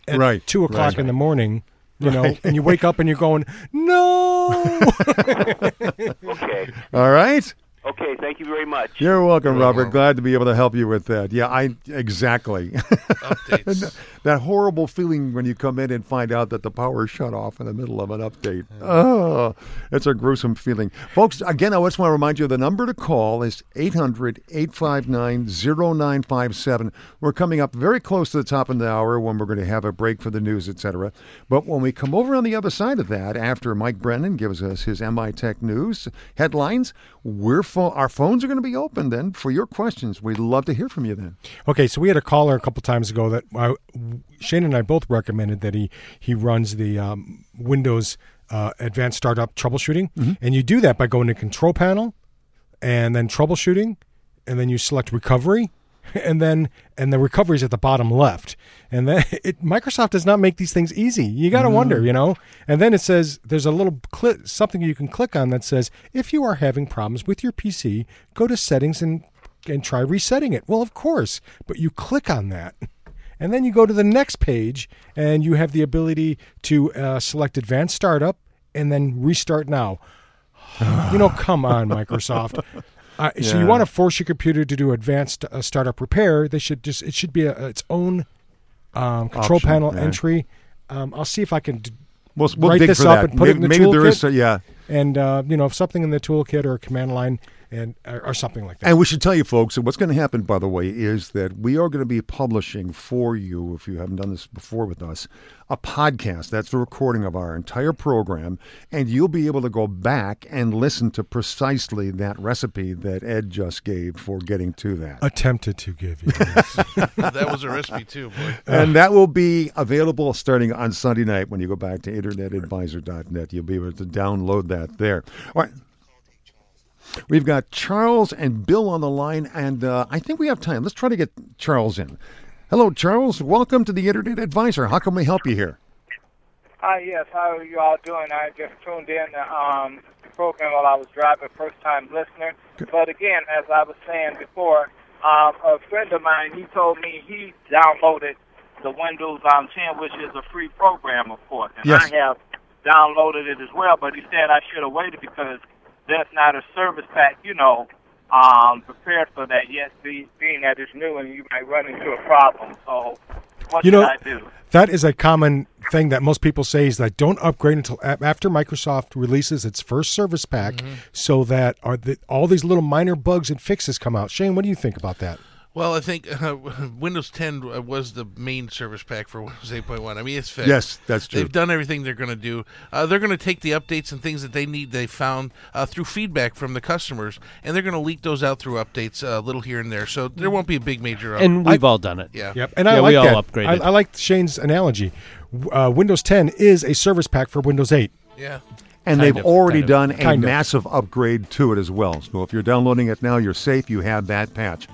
at Right, 2 o'clock right. in the morning. You know, and you wake up and you're going, no. Okay, All right. Okay, thank you very much. You're welcome, You're Robert. welcome. Glad to be able to help you with that. Yeah, I exactly. Updates. that horrible feeling when you come in and find out that the power is shut off in the middle of an update. Oh, it's a gruesome feeling. Folks, again, I just want to remind you the number to call is 800 859 0957. We're coming up very close to the top of the hour when we're going to have a break for the news, etc. But when we come over on the other side of that, after Mike Brennan gives us his MI Tech News headlines, we're pho- our phones are going to be open then for your questions. We'd love to hear from you then. Okay, so we had a caller a couple times ago that I, Shane and I both recommended that he he runs the um, Windows uh, Advanced Startup Troubleshooting, and you do that by going to Control Panel, and then Troubleshooting, and then you select Recovery, and then and the recovery is at the bottom left, and then it, Microsoft does not make these things easy. You got to wonder, you know. And then it says there's a little cli something you can click on that says if you are having problems with your PC, go to Settings and and try resetting it. Well, of course, but you click on that. And then you go to the next page and you have the ability to uh, select Advanced Startup and then Restart Now. you know, come on, Microsoft. Uh, So you want to force your computer to do advanced uh, startup repair? They should just it should be a, its own um, control Option, panel yeah. entry. Um, I'll see if I can d- We'll, we'll write this up that. and put it in the maybe, maybe there toolkit. is, a, yeah. and uh, you know if something in the toolkit or a command line and or, or something like that. And we should tell you, folks, that what's going to happen, by the way, is that we are going to be publishing for you, if you haven't done this before with us, a podcast. That's the recording of our entire program. And you'll be able to go back and listen to precisely that recipe that Ed just gave for getting to that. Attempted to give you. this. that was a recipe too, boy. and that will be available starting on Sunday night when you go back to internetadvisor.net. You'll be able to download that there. All right. We've got Charles and Bill on the line, and uh, I think we have time. Let's try to get Charles in. Hello, Charles. Welcome to the Internet Advisor. How can we help you here? Hi, yes. How are you all doing? I just tuned in the um, program while I was driving, first time listener. But again, as I was saying before, um, a friend of mine, he told me he downloaded the Windows um, 10, which is a free program, of course. And Yes. I have downloaded it as well, but he said I should have waited because there's not a service pack, you know, um, prepared for that yet, be, being that it's new and you might run into a problem. So what You should know, I do? That is a common thing that most people say is that don't upgrade until after Microsoft releases its first service pack, Mm-hmm. so that are the, all these little minor bugs and fixes come out. Shane, what do you think about that? Well, I think uh, Windows 10 was the main service pack for Windows 8.1. I mean, it's fixed. Yes, that's true. They've done everything they're going to do. Uh, they're going to take the updates and things that they need, they found uh, through feedback from the customers, and they're going to leak those out through updates uh, a little here and there. So there won't be a big major. Up- And we've all done it. yeah. Yep, and I Yeah, like we all that. upgraded. I, I like Shane's analogy. Uh, Windows 10 is a service pack for Windows 8. Yeah. And they've of, already of. done a of. massive upgrade to it as well. So if you're downloading it now, you're safe. You have that patch.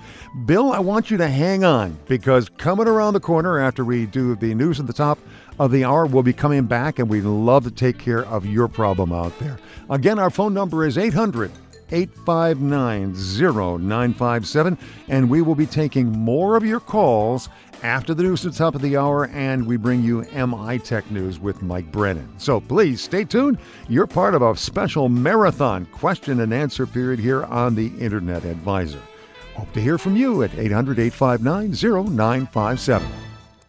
Bill, I want you to hang on because coming around the corner after we do the news at the top of the hour, we'll be coming back and we'd love to take care of your problem out there. Again, our phone number is 800 859 0957, and we will be taking more of your calls after the news at the top of the hour, and we bring you MI Tech News with Mike Brennan. So please stay tuned. You're part of a special marathon question and answer period here on the Internet Advisor. Hope to hear from you at 800 859 0957.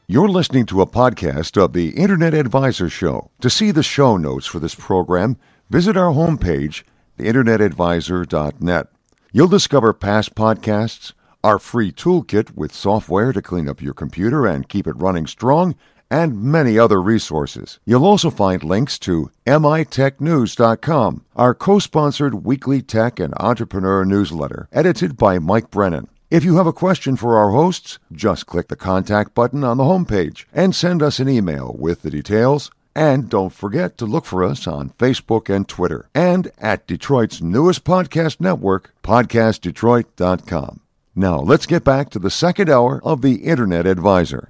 You're listening to a podcast of the Internet Advisor Show. To see the show notes for this program, visit our homepage, theinternetadvisor.net. You'll discover past podcasts, our free toolkit with software to clean up your computer and keep it running strong, and many other resources. You'll also find links to mitechnews.com, our co sponsored weekly tech and entrepreneur newsletter, edited by Mike Brennan. If you have a question for our hosts, just click the contact button on the homepage and send us an email with the details. And don't forget to look for us on Facebook and Twitter and at Detroit's newest podcast network, podcastdetroit.com. Now, let's get back to the second hour of the Internet Advisor.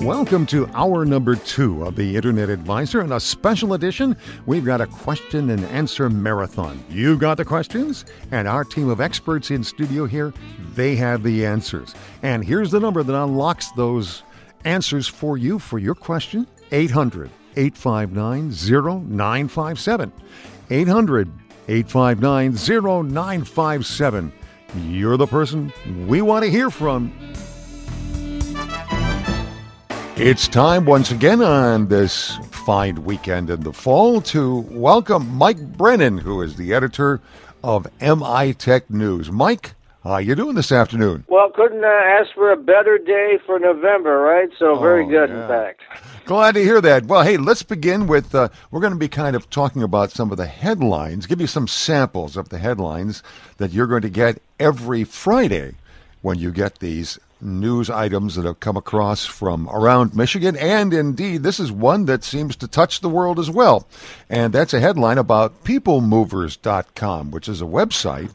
Welcome to hour number two of the Internet Advisor. and a special edition, we've got a question and answer marathon. You've got the questions, and our team of experts in studio here, they have the answers. And here's the number that unlocks those answers for you for your question 800 859 0957. 800 859 0957. You're the person we want to hear from. It's time once again on this fine weekend in the fall to welcome Mike Brennan, who is the editor of MI Tech News. Mike, how you doing this afternoon? Well, couldn't uh, ask for a better day for November, right? So very Oh, good, yeah. in fact. Glad to hear that. Well, hey, let's begin with. Uh, we're going to be kind of talking about some of the headlines, give you some samples of the headlines that you're going to get every Friday when you get these news items that have come across from around Michigan. And indeed, this is one that seems to touch the world as well. And that's a headline about peoplemovers.com, which is a website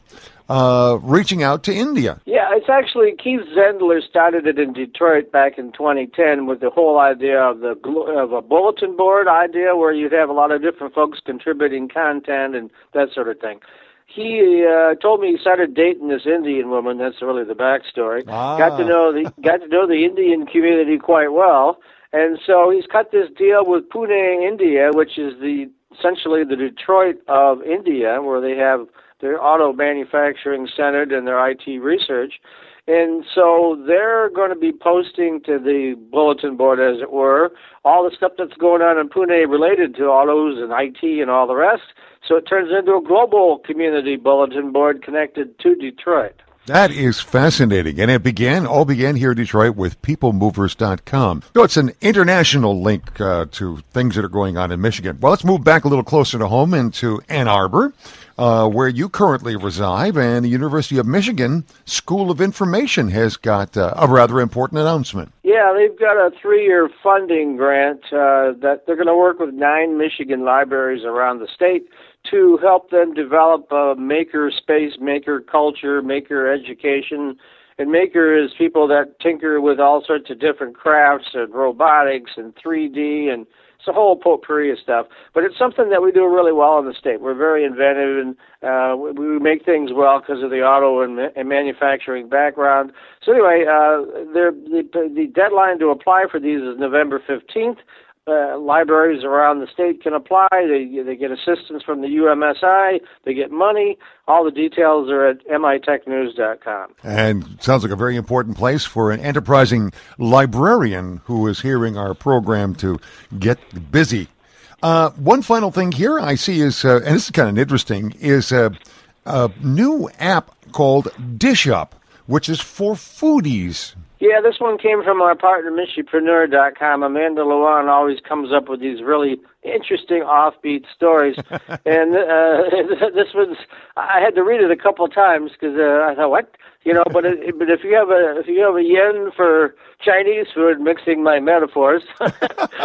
uh, reaching out to India. Yeah, it's actually Keith Zendler started it in Detroit back in 2010 with the whole idea of the of a bulletin board idea where you'd have a lot of different folks contributing content and that sort of thing. He uh, told me he started dating this Indian woman. That's really the backstory. Got to know the got to know the Indian community quite well, and so he's cut this deal with Pune, India, which is the essentially the Detroit of India, where they have their auto manufacturing centered and their IT research. And so they're going to be posting to the bulletin board, as it were, all the stuff that's going on in Pune related to autos and IT and all the rest. So it turns into a global community bulletin board connected to Detroit. That is fascinating. And it began, all began here in Detroit with peoplemovers.com. So it's an international link uh, to things that are going on in Michigan. Well, let's move back a little closer to home into Ann Arbor, uh, where you currently reside. And the University of Michigan School of Information has got uh, a rather important announcement. Yeah, they've got a three-year funding grant uh, that they're going to work with nine Michigan libraries around the state to help them develop a maker space, maker culture, maker education. And maker is people that tinker with all sorts of different crafts and robotics and 3D and it's a whole potpourri of stuff. But it's something that we do really well in the state. We're very inventive and uh, we, make things well because of the auto and, and manufacturing background. So anyway, uh, the, the deadline to apply for these is November 15th. Uh, libraries around the state can apply. They they get assistance from the UMSI. They get money. All the details are at mitechnews.com. And sounds like a very important place for an enterprising librarian who is hearing our program to get busy. Uh, one final thing here I see is, uh, and this is kind of interesting, is a, a new app called Dish Up, which is for foodies. Yeah, this one came from our partner, Michipreneur.com. Amanda Lewan always comes up with these really interesting offbeat stories. and uh, this was, I had to read it a couple of times because uh, I thought, what? You know, but it, but if you have a if you have a yen for Chinese food, mixing my metaphors,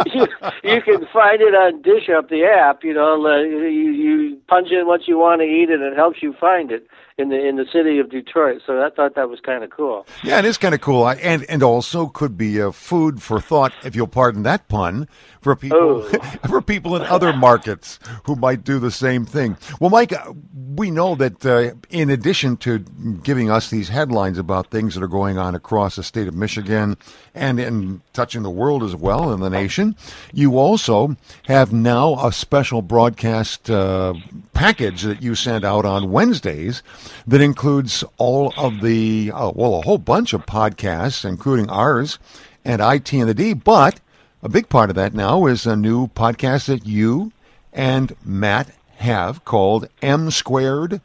you you can find it on Dish Up the app. You know, you you punch in what you want to eat, and it helps you find it in the in the city of Detroit. So I thought that was kind of cool. Yeah, it is kind of cool, I- and and also could be uh, food for thought, if you'll pardon that pun, for people for people in other markets who might do the same thing. Well, Mike, uh, we know that uh, in addition to giving us these headlines about things that are going on across the state of Michigan and in touching the world as well and the nation, you also have now a special broadcast uh, package that you send out on Wednesdays that includes all of the uh, well, a whole bunch of podcasts, including ours and IT and the D. But a big part of that now is a new podcast that you and Matt have called M Squared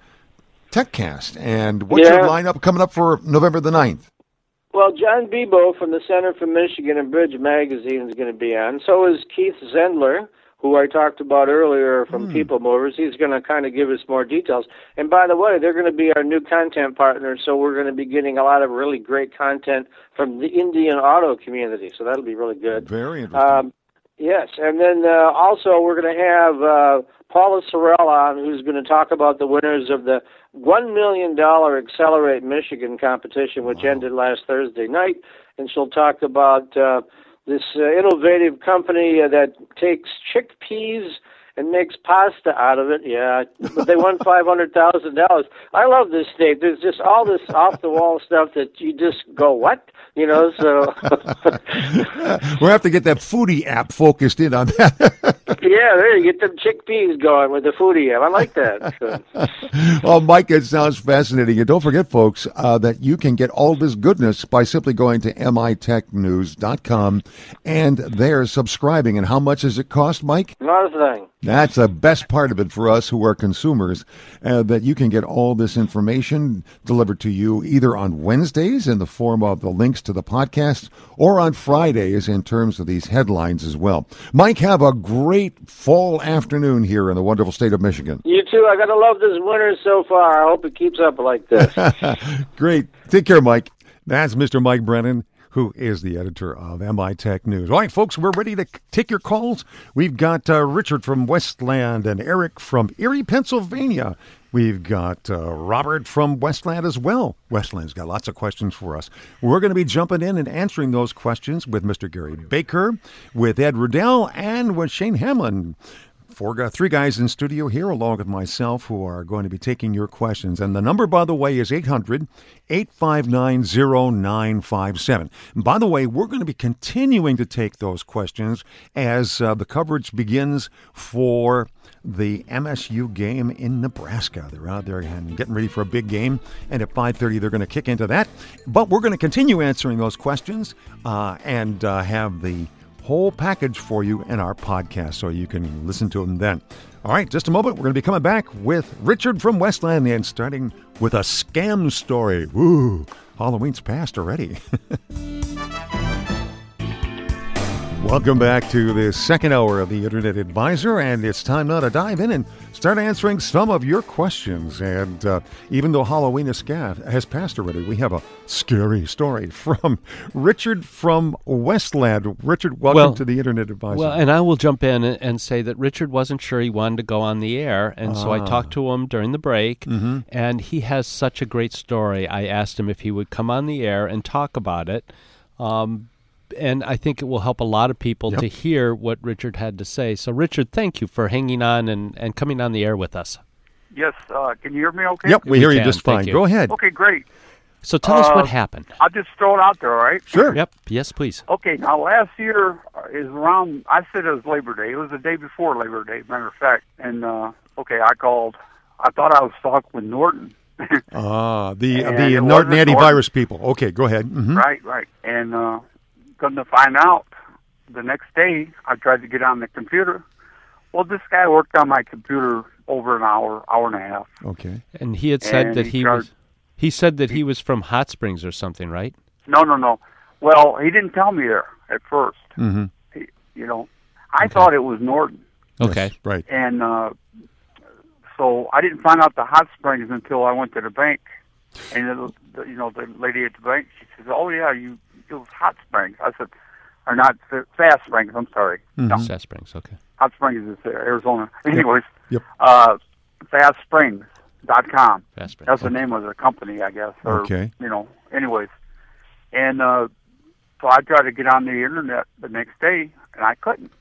TechCast. And what's your lineup coming up for November the 9th? Well, John Bebow from the Center for Michigan and Bridge Magazine is going to be on. So is Keith Zendler, who I talked about earlier from People Movers. He's going to kind of give us more details. And by the way, they're going to be our new content partner, so we're going to be getting a lot of really great content from the Indian auto community. So that'll be really good. Very interesting. Um, yes, and then uh, also we're going to have uh, Paula Sorrell on, who's going to talk about the winners of the one million dollar Accelerate Michigan competition, which ended last Thursday night, and she'll talk about uh, this uh, innovative company uh, that takes chickpeas and makes pasta out of it. Yeah, but they won five hundred thousand dollars. I love this state. There's just all this off the wall stuff that you just go, what? You know, so we'll have to get that foodie app focused in on that. yeah, there you get them chickpeas going with the foodie app. I like that. So. well, Mike, it sounds fascinating. And don't forget, folks, uh, that you can get all this goodness by simply going to mitechnews.com and there subscribing. And how much does it cost, Mike? Not a thing. That's the best part of it for us who are consumers, uh, that you can get all this information delivered to you either on Wednesdays in the form of the links to the podcast or on Fridays in terms of these headlines as well. Mike, have a great fall afternoon here in the wonderful state of Michigan. You too. I gotta love this winter so far. I hope it keeps up like this. great. Take care, Mike. That's Mr. Mike Brennan who is the editor of MI Tech News. All right, folks, we're ready to take your calls. We've got uh, Richard from Westland and Eric from Erie, Pennsylvania. We've got uh, Robert from Westland as well. Westland's got lots of questions for us. We're going to be jumping in and answering those questions with Mr. Gary Baker, with Ed Riddell, and with Shane Hamlin four, three guys in studio here, along with myself, who are going to be taking your questions. And the number, by the way, is 800 859 0957. By the way, we're going to be continuing to take those questions as uh, the coverage begins for the MSU game in Nebraska. They're out there and getting ready for a big game, and at 5:30 they're going to kick into that. But we're going to continue answering those questions uh, and uh, have the whole package for you in our podcast so you can listen to them then. All right, just a moment. We're going to be coming back with Richard from Westland and starting with a scam story. Woo, Halloween's past already. Welcome back to the second hour of the Internet Advisor, and it's time now to dive in and start answering some of your questions. And uh, even though Halloween is has passed already, we have a scary story from Richard from Westland. Richard, welcome well, to the Internet Advisor. Well, and I will jump in and say that Richard wasn't sure he wanted to go on the air, and so I Ah. talked to him during the break, Mm-hmm. and he has such a great story. I asked him if he would come on the air and talk about it. Um, and I think it will help a lot of people Yep. to hear what Richard had to say. So, Richard, thank you for hanging on and, and coming on the air with us. Yes, uh, can you hear me okay? Yep, we, We hear you just fine. you. Go ahead. Okay, great. So, tell us Uh, what happened. I'll just throw it out there, all right? Sure. Yep. Yes, please. Okay, now last year uh, is around, I said it was Labor Day. It was the day before Labor Day, matter of fact. And, uh, okay, I called. I thought I was talking with Norton. Ah, the the Norton wasn't antivirus people. Okay, go ahead. hmm Right, right. And uh, come to find out, the next day I tried to get on the computer. Well, this guy worked on my computer over an hour, hour and a half. Okay. And he had said And that he he was he said that he was from Hot Springs or something, right? No, no, no. Well, he didn't tell me there at first. Mm-hmm. He, you know, I thought it was Norton, Okay. right. and uh, so I didn't find out the hot springs until I went to the bank. And the, the, you know, the lady at the bank, she says, "Oh yeah, you it was hot springs." I said, "Or not fast springs." I'm sorry. No, Hot Springs. Okay. hot springs is uh, Arizona. Anyways, Yep. uh, fastsprings.com. Fast Springs. That's the name of the company, I guess. Or, Okay. You know, anyways. And uh, so I tried to get on the internet the next day, and I couldn't.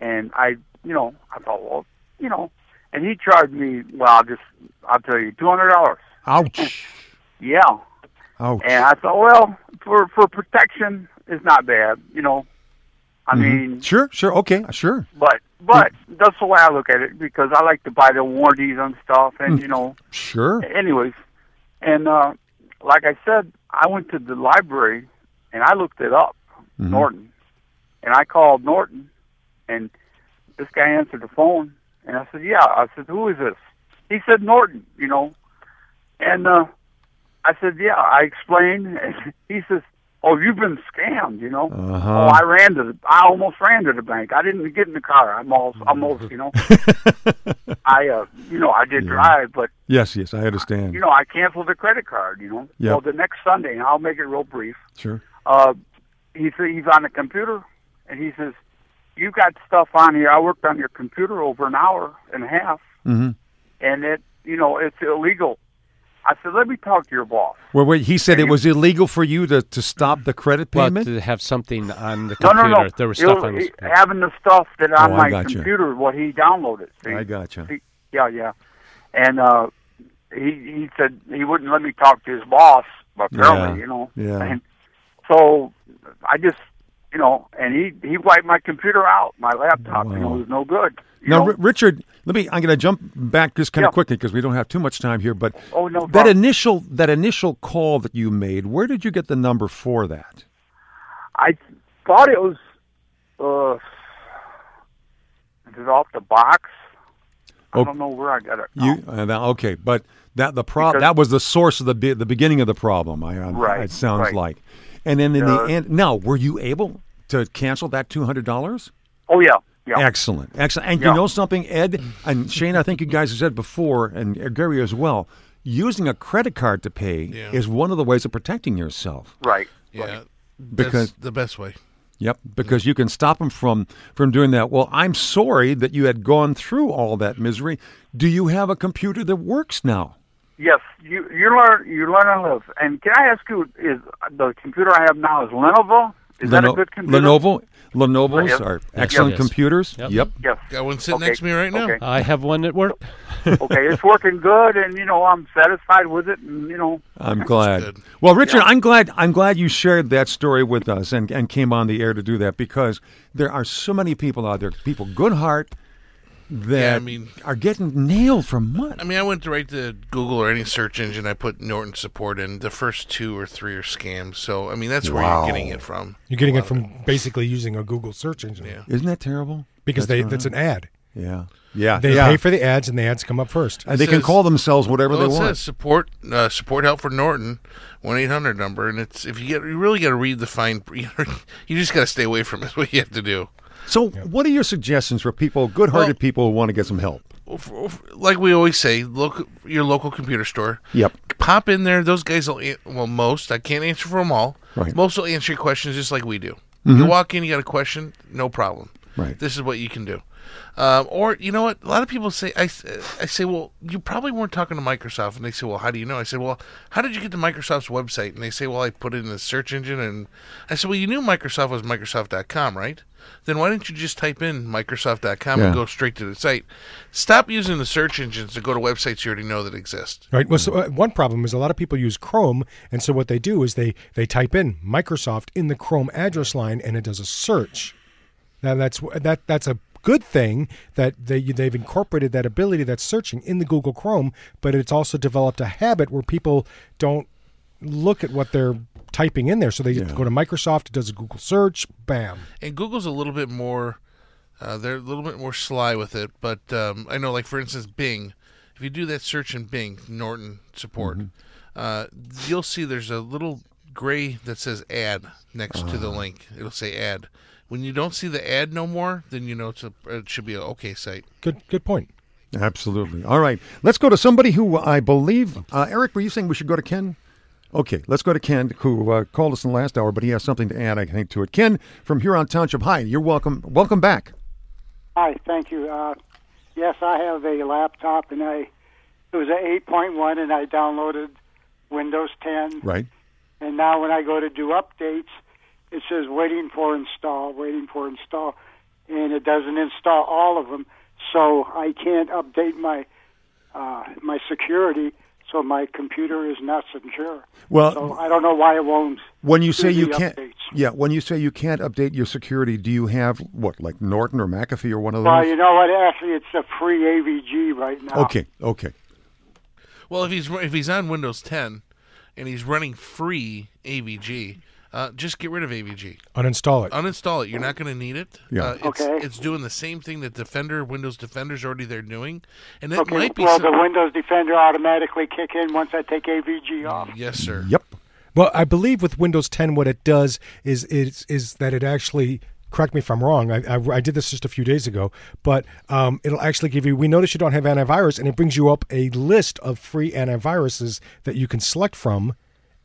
And I, you know, I thought, well, you know, and he charged me, well, I'll just, I'll tell you, $200. Ouch. Yeah. Ouch. And I thought, well, for, for protection, it's not bad, you know. I Mhm. mean, Sure, sure. Okay, sure. but but that's the way I look at it because I like to buy the warranties on stuff, and Mm. you know, Sure. anyways, and uh, like I said, I went to the library and I looked it up, Mhm. Norton, and I called Norton, and this guy answered the phone, and I said, "Yeah," I said, "Who is this?" He said, "Norton," you know, and uh, I said, "Yeah." I explained, he says, "Oh, you've been scammed," you know. Uh-huh. Oh, I ran to the, I almost ran to the bank. I didn't get in the car. I'm almost, almost, you know. I, uh, you know, I did Yeah. drive, but Yes, yes, I understand. you know, I canceled the credit card. You know. Yep. Well, the next Sunday, and I'll make it real brief. Sure. Uh, he said he's on the computer, and he says, "You got stuff on here. I worked on your computer over an hour and a half, Mm-hmm. and it, you know, it's illegal." I said, let me talk to your boss. Well, wait, he said it was illegal for you to, to stop the credit Well, payment? to have something on the computer. no, no. There was It stuff was- on the he- having the stuff that on Oh, I my gotcha. computer, what he downloaded. See? I gotcha. See? Yeah, yeah. And uh, he he said he wouldn't let me talk to his boss. Apparently, Yeah, you know. yeah. And so I just, you know, and he he wiped my computer out. My laptop, you know, Wow. was no good. Now. R- Richard, let me. I'm going to jump back just kind of Yeah. quickly because we don't have too much time here. But Oh, no that problem. initial that initial call that you made, where did you get the number for that? I thought it was uh, is it off the box? I Oh. don't know where I got it. You uh, okay? But that the pro- Because- that was the source of the be- the beginning of the problem. I uh, Right, It sounds right. like. And then in Uh, the end, now were you able to cancel that two hundred dollars? Oh yeah, yeah. Excellent, excellent. And Yeah. you know something, Ed and Shane, I think you guys have said before, and Gary as well. Using a credit card to pay Yeah. is one of the ways of protecting yourself. Right. Yeah, Because- that's the best way. Yep, because you can stop them from from doing that. Well, I'm sorry that you had gone through all that misery. Do you have a computer that works now? Yes, you you learn you learn and live. And can I ask you, is the computer I have now is Lenovo? Is that a good computer? Lenovo, Lenovo's Yes. are excellent Yes. computers. Yep. Yep. Yes. Got one sitting Okay, next to me right now. okay. I have one at work. okay, it's working good, and you know I'm satisfied with it, and you know. I'm glad. Well, Richard, Yeah. I'm glad. I'm glad you shared that story with us and, and came on the air to do that because there are so many people out there, people good heart, that Yeah, I mean- are getting nailed for money. I mean, I went to right to Google or any search engine. I put Norton support in. The first two or three are scams. So, I mean, that's where Wow. you're getting it from. You're getting it lot of from basically using a Google search engine. Yeah. Isn't that terrible? Because That's they that's an ad. Yeah. Yeah. They yeah. pay for the ads, and the ads come up first. and they can call themselves whatever Well, they it want. says support uh, support help for Norton, one eight hundred number, and it's if you get you really got to read the fine. You just got to stay away from it. What you have to do. So, what are your suggestions for people, good-hearted Well- people who want to get some help? F- f- Like we always say, look your local computer store. Yep. Pop in there. Those guys will. Well, most I can't answer for them all. Right. Most will answer your questions just like we do. Mhm. You walk in, you got a question, no problem. Right. This is what you can do. Um, or you know what? A lot of people say I, I say, well, you probably weren't talking to Microsoft, and they say, well, how do you know? I said, well, how did you get to Microsoft's website? And they say, well, I put it in the search engine, and I said, well, you knew Microsoft was Microsoft.com, right? Then why don't you just type in Microsoft.com Yeah. and go straight to the site? Stop using the search engines to go to websites you already know that exist. Right. Well, so, uh, one problem is a lot of people use Chrome, and so what they do is they they type in Microsoft in the Chrome address line, and it does a search. Now that's that that's a good thing that they they've incorporated that ability that's searching in the Google Chrome, but it's also developed a habit where people don't look at what they're typing in there, so they Yeah. go to Microsoft, it does a Google search, bam. And Google's a little bit more, uh, they're a little bit more sly with it. But um, I know, like for instance, Bing. If you do that search in Bing, Norton support, uh, you'll see there's a little gray that says "add" next to the link. It'll say "add." When you don't see the ad no more, then you know it's a, it should be a okay site. Good good point. Absolutely. All right. Let's go to somebody who I believe, uh, Eric, were you saying we should go to Ken? Okay, let's go to Ken, who uh, called us in the last hour, but he has something to add, I think, to it. Ken from Huron Township. Hi, you're welcome. Welcome back. Hi, thank you. Uh, yes, I have a laptop, and I it was an 8.1, and I downloaded Windows 10. Right. And now when I go to do updates, it says waiting for install, waiting for install, and it doesn't install all of them. So I can't update my uh, my security, so my computer is not secure. Well- so I don't know why it won't. When you say you can't, updates. yeah, when you say you can't update your security, do you have what, like Norton or McAfee or one of those? Well, you know what? Actually, it's a free AVG right now. okay, okay. Well, if he's if he's on Windows 10 and he's running free AVG, uh, just get rid of AVG. Uninstall it. Uninstall it. You're not going to need it. Yeah. Uh, it's, Okay. It's doing the same thing that Defender, Windows Defender's already there doing, and it Okay, might be. well, some- the Windows Defender automatically kick in once I take AVG off. yes, sir. Yep. Well, I believe with Windows 10, what it does is is is that it actually. Correct me if I'm wrong. I, I, I did this just a few days ago, but um, it'll actually give you. We notice you don't have antivirus, and it brings you up a list of free antiviruses that you can select from,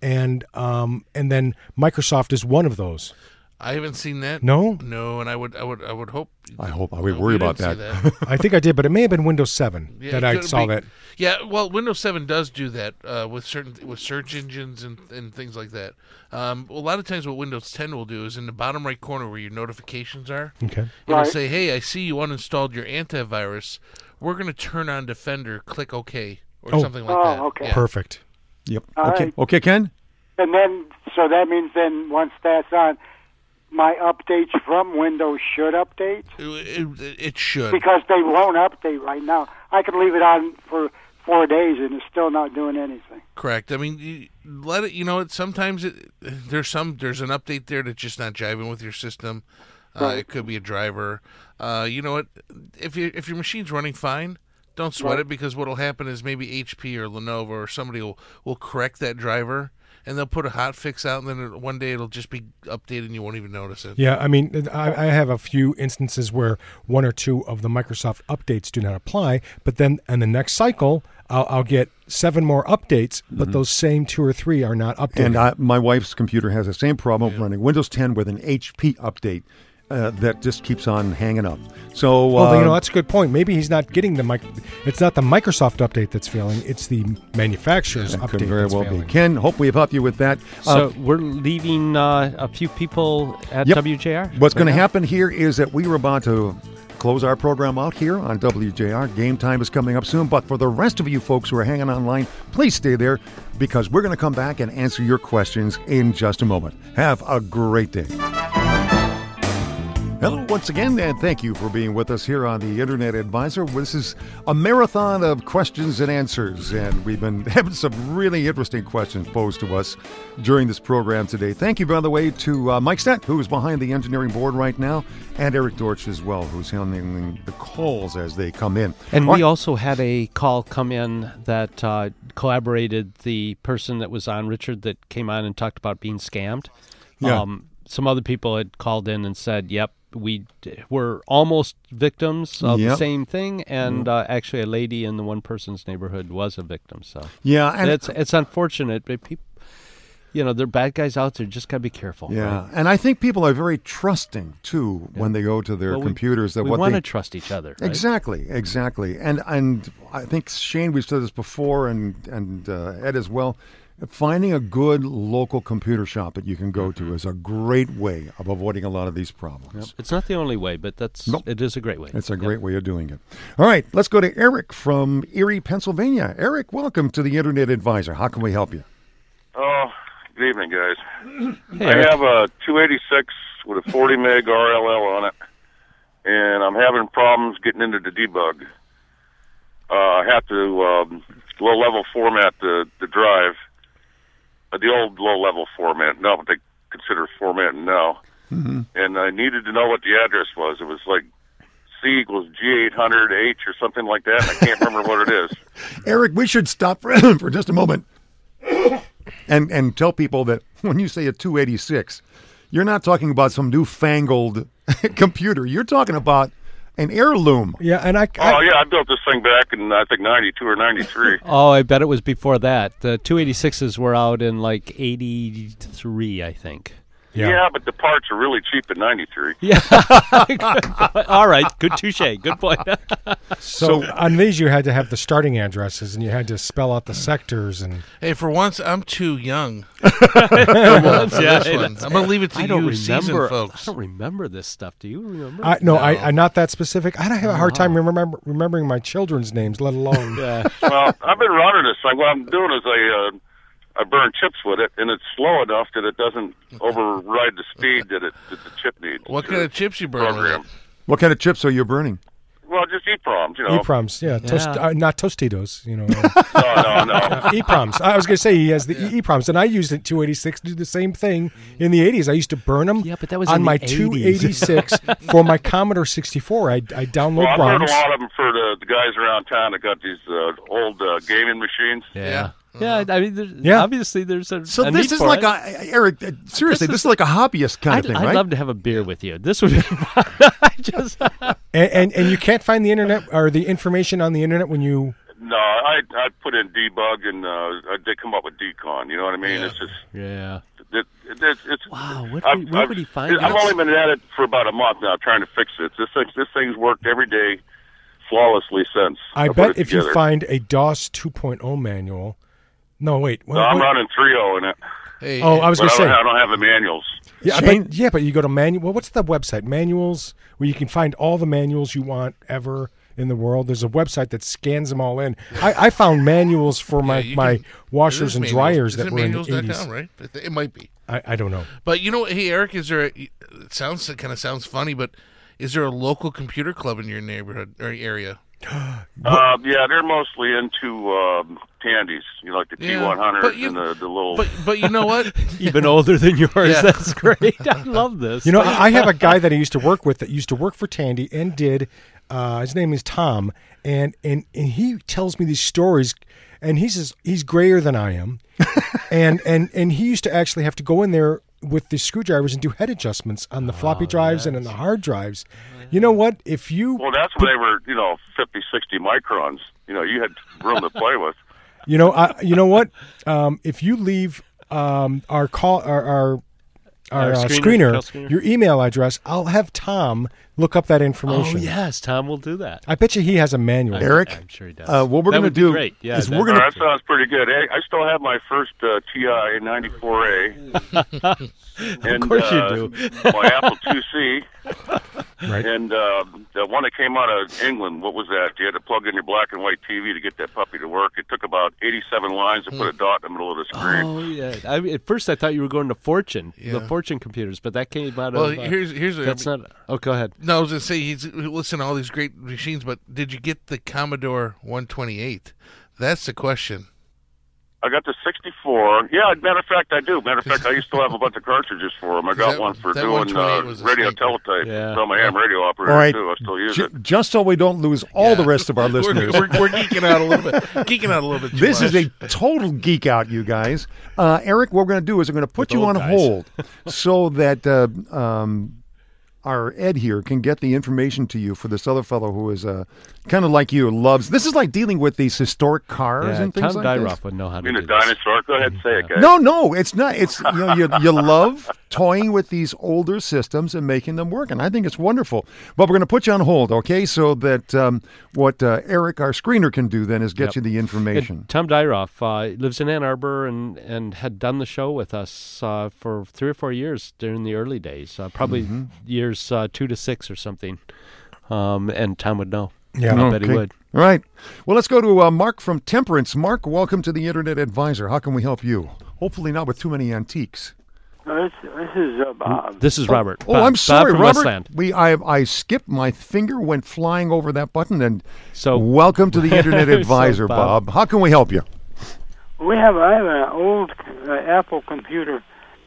and um, and then Microsoft is one of those. I haven't seen that. No? no, and I would, I would, I would hope. I hope I would worry about didn't that. I think I did, but it may have been Windows 7 Yeah, that I saw be- that. Yeah, well, Windows 7 does do that uh, with certain with search engines and, and things like that. Um, a lot of times, what Windows 10 will do is in the bottom right corner where your notifications are. Okay. It'll Right. say, "Hey, I see you uninstalled your antivirus. We're going to turn on Defender. Click OK or Oh. something like Oh, that." okay. Yeah. Perfect. Yep. All okay. right. Okay, Ken. And then, so that means then once that's on, my updates from Windows should update It, it, it should. because they won't update right now. I could leave it on for four days and it's still not doing anything. Correct. I mean, you, let it. You know, it, sometimes it, there's some there's an update there that's just not jiving with your system. Uh, Right. It could be a driver. Uh, you know what? If you if your machine's running fine, don't sweat Right. it because what'll happen is maybe HP or Lenovo or somebody will will correct that driver and they'll put a hot fix out and then it, one day it'll just be updated and you won't even notice it. Yeah, I mean, I, I have a few instances where one or two of the Microsoft updates do not apply, but then in the next cycle, I'll, I'll get seven more updates, but mm-hmm. those same two or three are not updated. And I, my wife's computer has the same problem running Windows 10 with an HP update uh, that just keeps on hanging up. So, well, then, you uh, know, that's a good point. Maybe he's not getting the mic. It's not the Microsoft update that's failing; it's the manufacturer's that update could very that's well failing. be. Ken, hope we've helped you with that. So Uh, we're leaving uh, a few people at Yep. WJR. What's going to happen here is that we are about to close our program out here on WJR. Game time is coming up soon, but for the rest of you folks who are hanging online, please stay there because we're going to come back and answer your questions in just a moment. Have a great day. Hello, once again, and thank you for being with us here on the Internet Advisor. This is a marathon of questions and answers, and we've been having some really interesting questions posed to us during this program today. Thank you, by the way, to uh, Mike Stett, who is behind the engineering board right now, and Eric Dorch as well, who's handling the calls as they come in. And All we right. also had a call come in that uh, collaborated the person that was on Richard that came on and talked about being scammed. Yeah. Um, some other people had called in and said, "Yep, we d- were almost victims of Yep. the same thing," and uh, actually, a lady in the one person's neighborhood was a victim. So Yeah, and- it's it's unfortunate, but people, you know, there are bad guys out there. Just gotta be careful. Yeah, right? and I think people are very trusting too when they go to their Well, we- computers. that we what wanna trust each other, right? Exactly, exactly. And and I think Shane, we've said this before, and and uh, Ed as well. Finding a good local computer shop that you can go Mm-hmm. to is a great way of avoiding a lot of these problems. It's not the only way, but that's Nope. it is a great way. It's a great way of doing it. All right, let's go to Eric from Erie, Pennsylvania. Eric, welcome to the Internet Advisor. How can we help you? Oh, good evening, guys. Hey, I Eric. have a 286 with a 40 meg RLL on it, and I'm having problems getting into the debug. Uh, I have to um, low level format the the drive, uh, the old low level format, No, what they consider format now. Mm-hmm. And I needed to know what the address was. It was like C equals G800H or something like that. I can't remember what it is. Eric, we should stop for, for just a moment and and tell people that when you say a 286, you're not talking about some newfangled computer. You're talking about an heirloom. Yeah, and I, Oh yeah, I built this thing back in I think '92 or '93. Oh, I bet it was before that. The 286s were out in like 83, I think. Yeah. but the parts are really cheap at '93. Yeah. All right. Good touche. Good point. So, on these, you had to have the starting addresses, and you had to spell out the sectors. And Hey, for once, I'm too young. For for once, yeah, this one. I'm gonna leave it to I you, remember, seasoned folks. I don't remember this stuff. Do you remember? I, no, I, I'm not that specific. I don't have a hard time Oh. remember, remembering my children's names, let alone. yeah. well, I've been running this thing. What I'm doing is I uh, I burn chips with it, and it's slow enough that it doesn't override the speed that it that the chip needs. What kind of chips you burn with Program. What kind of chips are you burning? Well, just EEPROMs, you know. EPROMs, yeah, Toast, Yeah. uh, not Tostitos, you know. no, no, no. Uh, EPROMs. I was going to say he has the E EPROMs, and I used it 286 to do the same thing in the 80s. I used to burn them Yeah, but that was on in the my 80s. 286 for my Commodore 64. I, I download Well, I've heard a lot of them for the, the guys around town that got these uh, old uh, gaming machines. Yeah. Yeah. I mean, there's, Yeah. obviously, there's a. So a this need is for like it. a Eric. uh, Seriously, this is, like a hobbyist kind I'd, of thing, I'd right? love to have a beer with you. This would be. I just. And, and and you can't find the internet or the information on the internet when you No, I I put in debug and uh, I did come up with decon. You know what I mean? It's just Yeah. it, it, it's, it's wow. Where, I've- did, where I've- would he find I've only been at it for about a month now, trying to fix it. This thing, this thing's worked every day flawlessly since. I put bet it if you find a DOS 2.0 manual. No, wait. No, I'm wait. running 3.0 in it. Oh, I was gonna say- don't, I don't have the manuals. Yeah, but yeah, but you go to manual. Well, what's the website? Manuals, where you can find all the manuals you want ever in the world. There's a website that scans them all in. I, I found manuals for my you my can- washers and is dryers manuals. that Is it were in the manuals.com, 80s. right? It, it might be. I, I don't know. But you know, hey Eric, is there? A, it sounds it kind of sounds funny, but is there a local computer club in your neighborhood or area? Uh, yeah, they're mostly into um, Tandies, you know, like the Yeah, T100s but you- and the, the little. But but you know what? Even older than yours. Yeah. That's great. I love this. You know, I I have a guy that I used to work with that used to work for Tandy and did. Uh, his name is Tom, and and and he tells me these stories, and he's just, he's grayer than I am, and and and he used to actually have to go in there with the screwdrivers and do head adjustments on the floppy drives and on the hard drives. You know what? If you well, that's when they were, you know, 50, 60 microns. You know, you had room to play with. You know, I, you know what? Um, if you leave um, our call, our our, our Our uh, screener, screener, screener. your email address, I'll have Tom look up that information. Oh yes, Tom will do that. I bet you he has a manual. Eric, I'm sure he does. Uh, what we're going to do great. Yeah, is that- we're Oh, going that sounds pretty good. I, I still have my first uh, TI 94A. and, Of course you uh, do. my Apple 2C. Right. And uh, the one that came out of England, what was that? You had to plug in your black and white TV to get that puppy to work. It took about 87 lines to put a dot in the middle of the screen. Oh yeah. I, at first, I thought you were going to Fortune, the Fortune computers, but that came out Well, of. uh, here's here's a, that's not. Oh, go ahead. No, I was gonna say he's listen to all these great machines, but did you get the Commodore 128? That's the question. I got the 64. Yeah, matter of fact, I do. Matter of fact, I used to have a bunch of cartridges for them. I got That- one for doing uh, radio stinker. teletype. Yeah. So my ham radio operator All right, too. I still use ju- it. just so we don't lose all the rest of our We're, listeners. we're, we're geeking out a little bit. Geeking out a little bit. Too This is a total geek out, you guys. Uh, Eric, what we're going to do is we're going to put With you on guys. hold so that uh, um, our Ed here can get the information to you for this other fellow who is uh, kind of like you, loves. This is like dealing with these historic cars Yeah, and things Tom like this. Dyroff would know how I to mean, do a this. dinosaur. Go ahead, say it, guys. No, no, it's not. It's you know you, you love toying with these older systems and making them work, and I think it's wonderful. But we're going to put you on hold, okay? So that um, what uh, Eric, our screener, can do then is get Yep. you the information. And Tom Dyroff uh, lives in Ann Arbor and, and had done the show with us uh, for three or four years during the early days, uh, probably Mm-hmm. years uh, two to six or something. Um, and Tom would know. Yeah. I bet he would. All right. Well, let's go to uh, Mark from Temperance. Mark, welcome to the Internet Advisor. How can we help you? Hopefully, not with too many antiques. This, this is uh, Bob. This is Robert. Oh, Bob- I'm Bob sorry, from Robert. Westland. We I I skipped. My finger went flying over that button. And So welcome to the Internet So, Advisor, Bob. Bob. How can we help you? We have I have an old uh, Apple computer.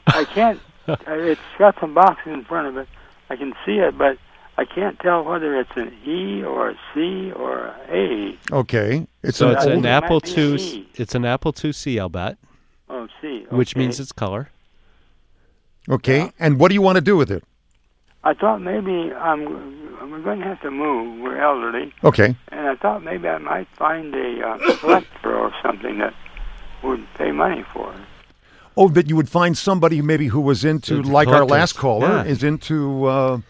I can't. uh, it's got some boxes in front of it. I can see it, but I can't tell whether it's an E or a C or a A. Okay, it's so an it's an Apple might II. It's an Apple IIc, I'll bet, Oh, C. which means it's color. Okay, and what do you want to do with it? I thought maybe I'm I'm going to have to move. We're elderly, Okay, and I thought maybe I might find a uh, collector or something that would pay money for it. Oh, that you would find somebody maybe who was into, The like our last caller, yeah. is into uh,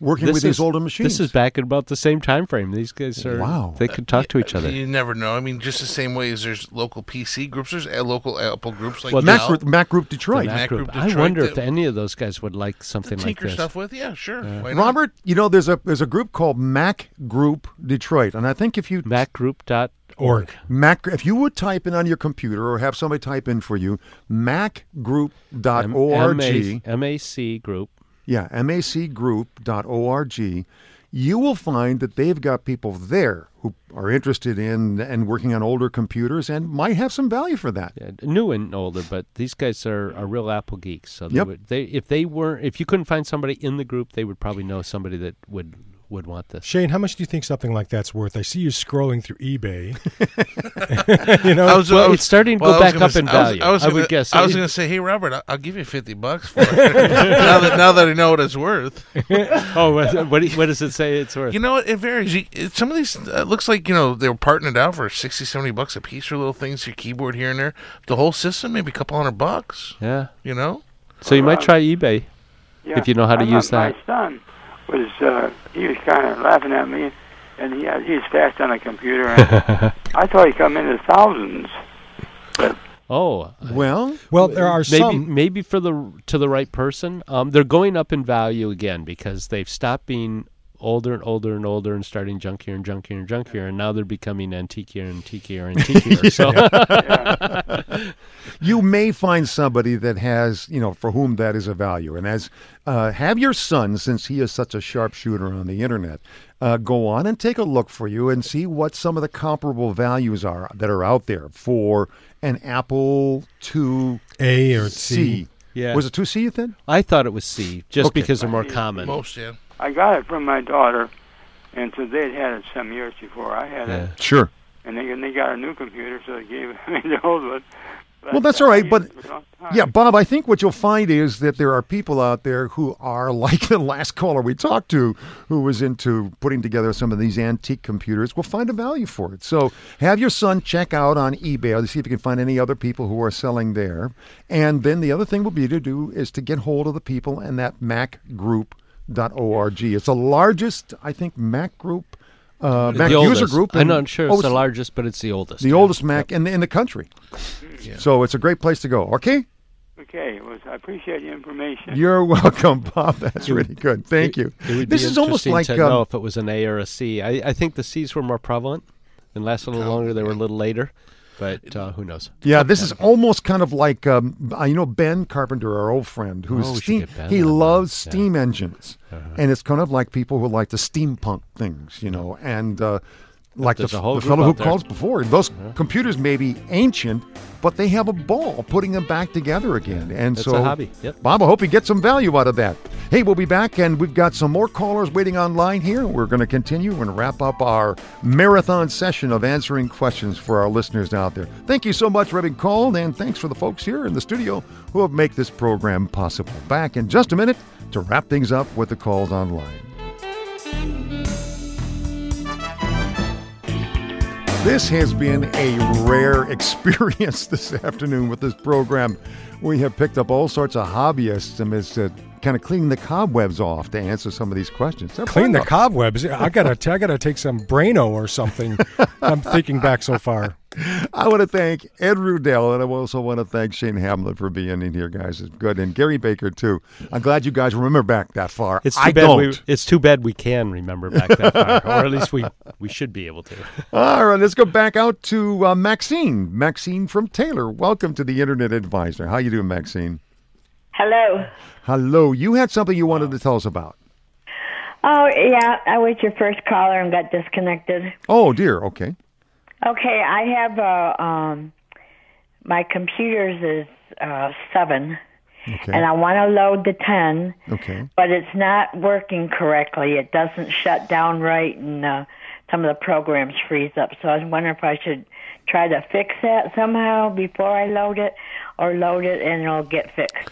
working with these older machines. This is back at about the same time frame. These guys are. Wow. They could talk to each other. You never know. I mean, just the same way as there's local PC groups, there's uh, local Apple groups like Well, Mac, Group, Mac Group Detroit. Mac Mac Group. Group I Detroit wonder if any of those guys would like something like tinker this. stuff with. Yeah, sure. Why? Robert, you know there's a there's a group called Mac Group Detroit, and I think if you MacGroup.org. Org. Mac, if you would type in on your computer or have somebody type in for you, macgroup.org. MAC group. Yeah, macgroup.org. You will find that they've got people there who are interested in and working on older computers and might have some value for that. Yeah, new and older, but these guys are, are real Apple geeks. So they Yep. would, they if they weren't if you couldn't find somebody in the group, they would probably know somebody that would would want this. Shane, how much do you think something like that's worth? I see you scrolling through eBay. you know, I was, Well, I was- it's starting to well, go back gonna up in say- I was- value. I, was I would gonna- guess. I was going to say, hey, Robert, I'll, I'll give you fifty bucks for it. now that now that I know what it's worth. oh, what, what, do you- what does it say it's worth? You know, it varies. You, it, some of these uh, looks like you know they were parting it out for 60, 70 bucks a piece for little things, your keyboard here and there. The whole system, maybe a couple hundred bucks. Yeah. You know. So you might try eBay Yeah, if you know how to I use that. My son was uh, he was kind of laughing at me, and he had, he's fast on a computer. And I thought he'd come the thousands. Oh, well, well, there are maybe some- maybe for the to the right person. Um, they're going up in value again because they've stopped being older and older and older and starting junkier and junkier and junkier, and now they're becoming antiquier and antiquier and antiquier. So. you may find somebody that has, you know, for whom that is a value. And as uh, have your son, since he is such a sharpshooter on the internet, uh, go on and take a look for you and see what some of the comparable values are that are out there for an Apple II A or C. Yeah. Was it 2C you said? I thought it was C, just Okay. because they're more common. Most, yeah. I got it from my daughter, and so they'd had it some years before I had it. Sure. And they and they got a new computer, so they gave me the old one. Well, that's all right, uh, but yeah, Bob, I think what you'll find is that there are people out there who are like the last caller we talked to, who was into putting together some of these antique computers. Will find a value for it. So have your son check out on eBay to see if you can find any other people who are selling there. And then the other thing will be to do is to get hold of the people in that MacGroup.org. It's the largest, I think, Mac group. Uh, The Mac user oldest. group. I'm not sure oh, it's the largest, but it's the oldest. the yeah. oldest Mac in the, in the country. So it's a great place to go. Okay. Okay, well, I appreciate the information. You're welcome, Bob. That's really good. Thank you. It would this be is almost interesting like to um, know if it was an A or a C. I, I think the C's were more prevalent and lasted a little longer. They were a little later, but uh, who knows? yeah. This is almost kind of like um, you know Ben Carpenter, our old friend, who's Oh, steam. He on that. loves Yeah. steam engines, Uh-huh. and it's kind of like people who like the steampunk things, you know, and. Uh, like the, There's a whole the fellow who there. called before, those uh-huh. computers may be ancient, but they have a ball putting them back together again. And That's so, hobby. Yep. Bob, I hope you get some value out of that. Hey, we'll be back, and we've got some more callers waiting online here. We're going to continue and wrap up our marathon session of answering questions for our listeners out there. Thank you so much for having called, and thanks for the folks here in the studio who have made this program possible. Back in just a minute to wrap things up with the calls online. This has been a rare experience this afternoon with this program. We have picked up all sorts of hobbyists and it's uh, kind of cleaning the cobwebs off to answer some of these questions. They're Clean the though. cobwebs. I gotta, I gotta take some Braino or something. I'm thinking back so far. I want to thank Ed Rudell, and I also want to thank Shane Hamlet for being in here, guys. It's good, and Gary Baker too. I'm glad you guys remember back that far. It's too I bad don't. we. It's too bad we can remember back that far, or at least we we should be able to. All right, let's go back out to uh, Maxine. Maxine from Taylor. Welcome to the Internet Advisor. How you doing, Maxine? Hello. Hello. You had something you wanted to tell us about. Oh, yeah, I was your first caller and got disconnected. Oh dear. Okay. Okay, I have uh um my computer's is uh 7 Okay. and I want to load the 10, Okay. but it's not working correctly. It doesn't shut down right and uh some of the programs freeze up. So I was wondering if I should try to fix that somehow before I load it or load it and it'll get fixed.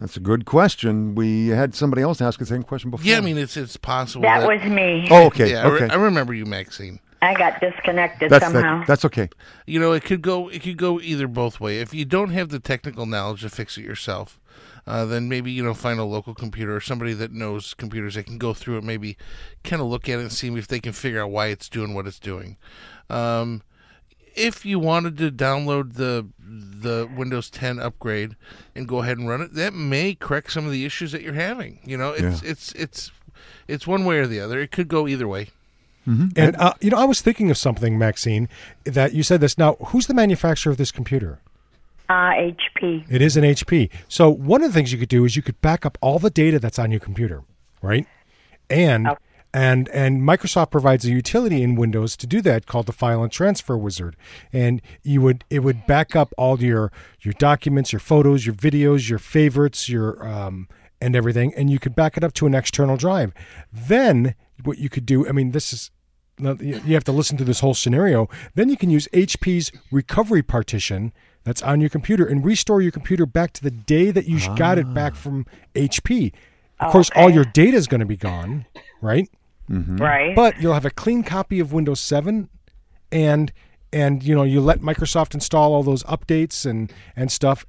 That's a good question. We had somebody else ask the same question before. Yeah, I mean it's it's possible. That was me. Oh, okay, Yeah, I re- okay. I remember you, Maxine. I got disconnected That's somehow. that, that's okay. You know, it could go it could go either both way. If you don't have the technical knowledge to fix it yourself, uh, then maybe you know find a local computer or somebody that knows computers that can go through it, maybe kind of look at it and see if they can figure out why it's doing what it's doing. Um, if you wanted to download the the Windows 10 upgrade and go ahead and run it, that may correct some of the issues that you're having. You know, it's Yeah. it's it's it's one way or the other. It could go either way. And uh, you know, I was thinking of something, Maxine, that you said this. Now, who's the manufacturer of this computer? Uh, HP. It is an HP. So one of the things you could do is you could back up all the data that's on your computer, right? And and and Microsoft provides a utility in Windows to do that called the File and Transfer Wizard. And you would it would back up all your your documents, your photos, your videos, your favorites, your um, and everything, and you could back it up to an external drive. Then what you could do. I mean, this is you you have to listen to this whole scenario. Then you can use HP's recovery partition that's on your computer and restore your computer back to the day that you got it back from HP. Of course, all your data is going to be gone, right? Mm-hmm. Right. But you'll have a clean copy of Windows 7 and and you know, you let Microsoft install all those updates and and stuff,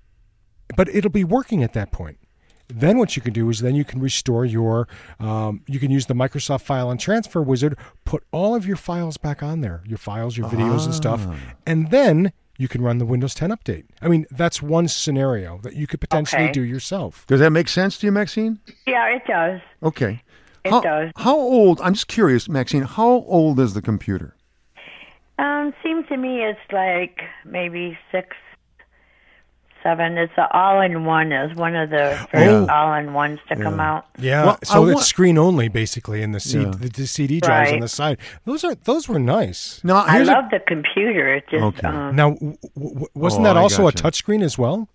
but it'll be working at that point. Then what you can do is then you can restore your um, you can use the Microsoft File and Transfer Wizard, put all of your files back on there, your files, your videos and stuff, Ah. and then you can run the Windows 10 update. I mean, that's one scenario that you could potentially Okay. do yourself. Does that make sense to you, Maxine? Yeah, it does. Okay. It how, does. How old? I'm just curious, Maxine. How old is the computer? Um, seems to me it's like maybe six, seven. It's an all-in-one. Is one of the first Oh. all-in-ones to come out. Yeah, Well, so wa- it's screen only basically, and the, C- Yeah. the, the CD drives on the side. Those are those were nice. Now, I here's a- love the computer. It just Okay. um, Now, w- w- wasn't Oh, that I also a gotcha. touchscreen as well?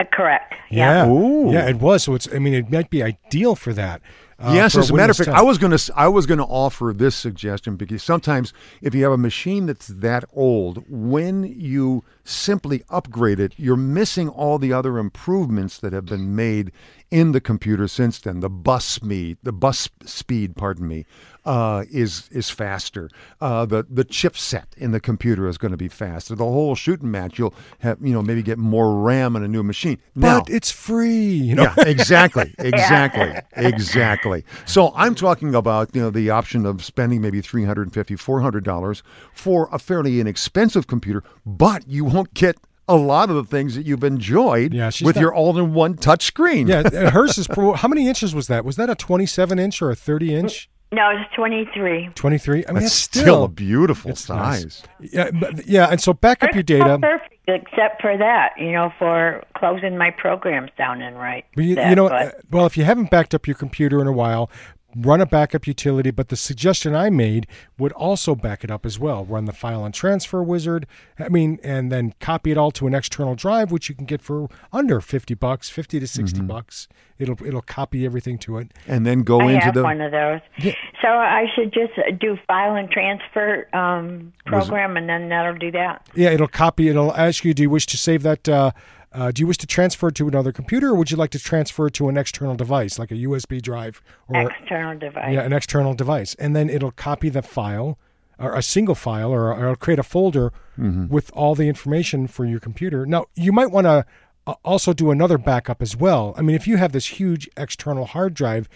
uh, correct. Yeah, Ooh. yeah, it was. So it's. I mean, it might be ideal for that. Uh, yes, as a matter of fact, I was going to I was going to offer this suggestion because sometimes if you have a machine that's that old, when you simply upgrade it, you're missing all the other improvements that have been made in the computer since then. The bus speed, the bus speed, pardon me, uh, is is faster. Uh, the the chipset in the computer is going to be faster. The whole shooting match, you'll have you know maybe get more RAM in a new machine. Now, but it's free. You know? yeah, exactly, exactly, exactly. So I'm talking about you know the option of spending maybe 350 400 dollars for a fairly inexpensive computer, but you won't get a lot of the things that you've enjoyed Yeah, with not- your all-in-one touch screen. yeah, hers is. Pro- how many inches was that? Was that a 27 inch or a 30 inch? No, it's twenty-three. 23. I mean, That's that's, still a beautiful it's nice. size. Yeah, but, yeah, and so back up your data. Perfect, except for that, you know, for closing my programs down and right. But you, you know, but- uh, well, if you haven't backed up your computer in a while, run a backup utility. But the suggestion I made would also back it up as well. Run the file and transfer wizard. I mean, and then copy it all to an external drive, which you can get for under fifty bucks, fifty to 60 Mm-hmm. bucks. It'll it'll copy everything to it. And then go I into have the one of those. Yeah. So I should just do file and transfer um, program, and then that'll do that. Yeah, it'll copy. It'll ask you, do you wish to save that? Uh, uh, do you wish to transfer it to another computer, or would you like to transfer it to an external device, like a USB drive or External device. Yeah, an external device, and then it'll copy the file, or a single file, or, or it'll create a folder Mm-hmm. with all the information for your computer. Now, you might want to uh, also do another backup as well. I mean, if you have this huge external hard drive,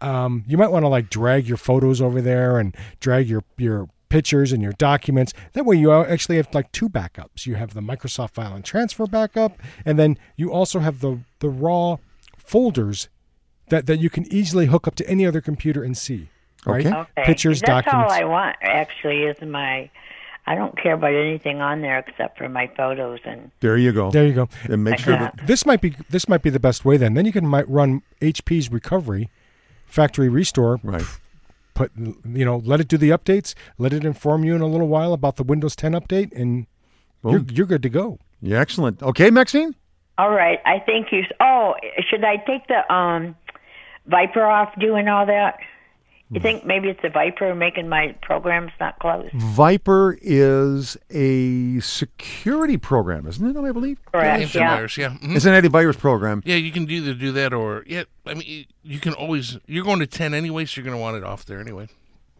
um, you might want to like drag your photos over there and drag your your pictures and your documents. That way, you actually have like two backups. You have the Microsoft File and Transfer backup, and then you also have the the raw folders that that you can easily hook up to any other computer and see. Right? Okay. Okay. Pictures, That's documents. all I want. Actually, is my. I don't care about anything on there except for my photos and. There you go. There you go. And make Like sure that. that This might be this might be the best way. Then then you can might run HP's recovery, factory restore. right. Put you know let it do the updates. Let it inform you in a little while about the Windows 10 update, and you're, you're good to go. Yeah, excellent. Okay, Maxine. All right. I think you. Oh, should I take the um, VIPRE off doing all that? You think maybe it's the VIPRE making my programs not close? VIPRE is a security program, isn't it? No, I believe. Correct. Yeah. Antivirus, yeah. Mhm. It's an antivirus program. Yeah, you can either do that or yeah. I mean, you can always. You're going to ten anyway, so you're going to want it off there anyway.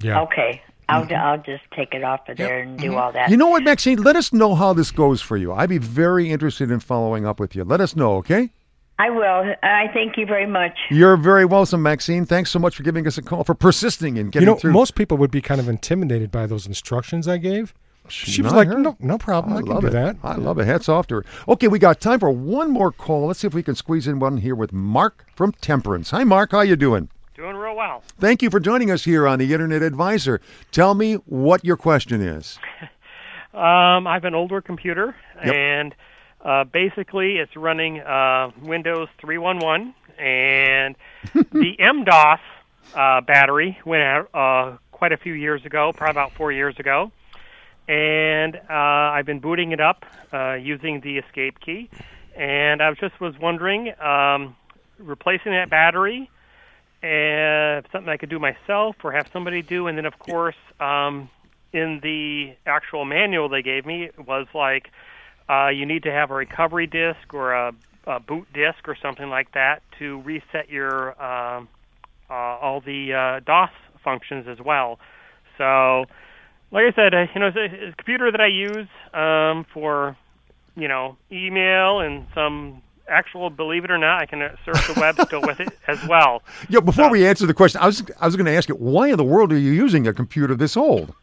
Yeah. Okay. I'll I'll just take it off of there and do all that. You know what, Maxine? Let us know how this goes for you. I'd be very interested in following up with you. Let us know, okay? I will. I thank you very much. You're very welcome, Maxine. Thanks so much for giving us a call, for persisting in You know, through. most people would be kind of intimidated by those instructions I gave. She was like, her. "No, no problem. I, I can love do it. that." I love it. Hats off to her. Okay, we got time for one more call. Let's see if we can squeeze in one here with Mark from Temperance. Hi, Mark. How you doing? Doing real well. Thank you for joining us here on the Internet Advisor. Tell me what your question is. Um, I have an older computer, Yep. and uh, basically it's running uh, Windows 3.11, and the CMOS uh, battery went out uh, quite a few years ago, probably about four years ago, and uh, I've been booting it up uh, using the escape key, and I just was wondering, um, replacing that battery and something I could do myself or have somebody do. And then, of course, um, in the actual manual they gave me, it was like uh, you need to have a recovery disk or a, a boot disk or something like that to reset your um, uh, all the uh, DOS functions as well. So, like I said, uh, you know, it's a, computer that I use um, for you know email and some actual, believe it or not, I can uh, surf the web still with it as well. Yeah, before we answer the question, I was I was going to ask you, why in the world are you using a computer this old?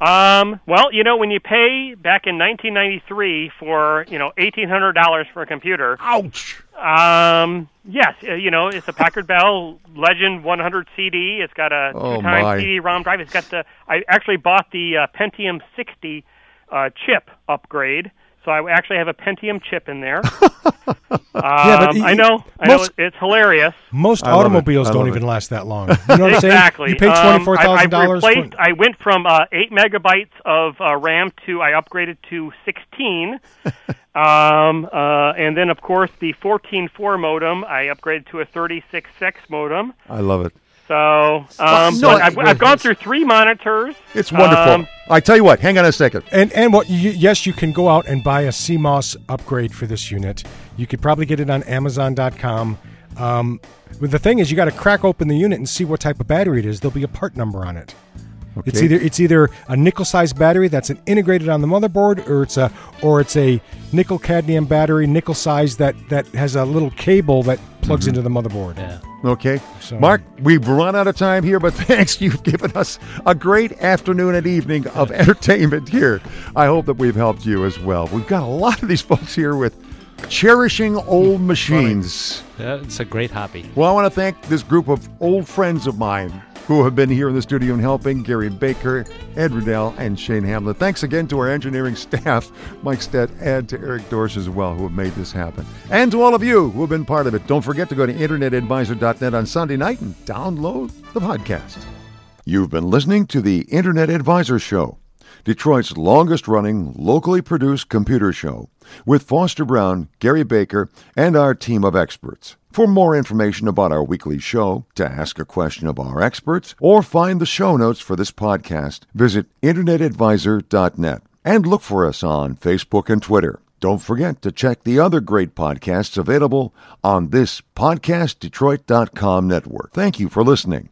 Um, well, you know, when you pay back in 1993 for you know $1,800 for a computer. Ouch. Um, yes, uh, you know, it's a Packard Bell Legend 100 CD. It's got a Oh, two-time my. CD-ROM drive. It's got the. I actually bought the uh, Pentium 60 uh, chip upgrade. So I actually have a Pentium chip in there. um, Yeah, but I know, I know, it's hilarious. Most I automobiles don't love even it. last that long. You know what I'm saying? exactly. You pay Um, twenty four thousand I, I dollars. replaced. I went from uh, eight megabytes of uh, RAM to I upgraded to sixteen, um, uh, and then of course the fourteen four modem I upgraded to a thirty six six modem. I love it. So, um, no, I've, I've gone through three monitors. It's wonderful. Um, I tell you what, hang on a second. And and what? You, yes, you can go out and buy a CMOS upgrade for this unit. You could probably get it on Amazon.com. Um, but the thing is, you got to crack open the unit and see what type of battery it is. There'll be a part number on it. It's either it's either a nickel sized battery that's an integrated on the motherboard, or it's a or it's a nickel cadmium battery, nickel size that that has a little cable that plugs Mhm. into the motherboard. Yeah. Okay. So- Mark, we've run out of time here, but thanks. You've given us a great afternoon and evening of entertainment here. I hope that we've helped you as well. We've got a lot of these folks here with cherishing old machines. Yeah, it's a great hobby. Well, I want to thank this group of old friends of mine who have been here in the studio and helping Gary Baker, Ed Riddell, and Shane Hamlet. Thanks again to our engineering staff, Mike Stett, and to Eric Dorsch as well, who have made this happen. And to all of you who have been part of it. Don't forget to go to InternetAdvisor.net on Sunday night and download the podcast. You've been listening to the Internet Advisor Show, Detroit's longest running, locally produced computer show, with Foster Brown, Gary Baker, and our team of experts. For more information about our weekly show, to ask a question of our experts, or find the show notes for this podcast, visit InternetAdvisor.net and look for us on Facebook and Twitter. Don't forget to check the other great podcasts available on this PodcastDetroit.com network. Thank you for listening.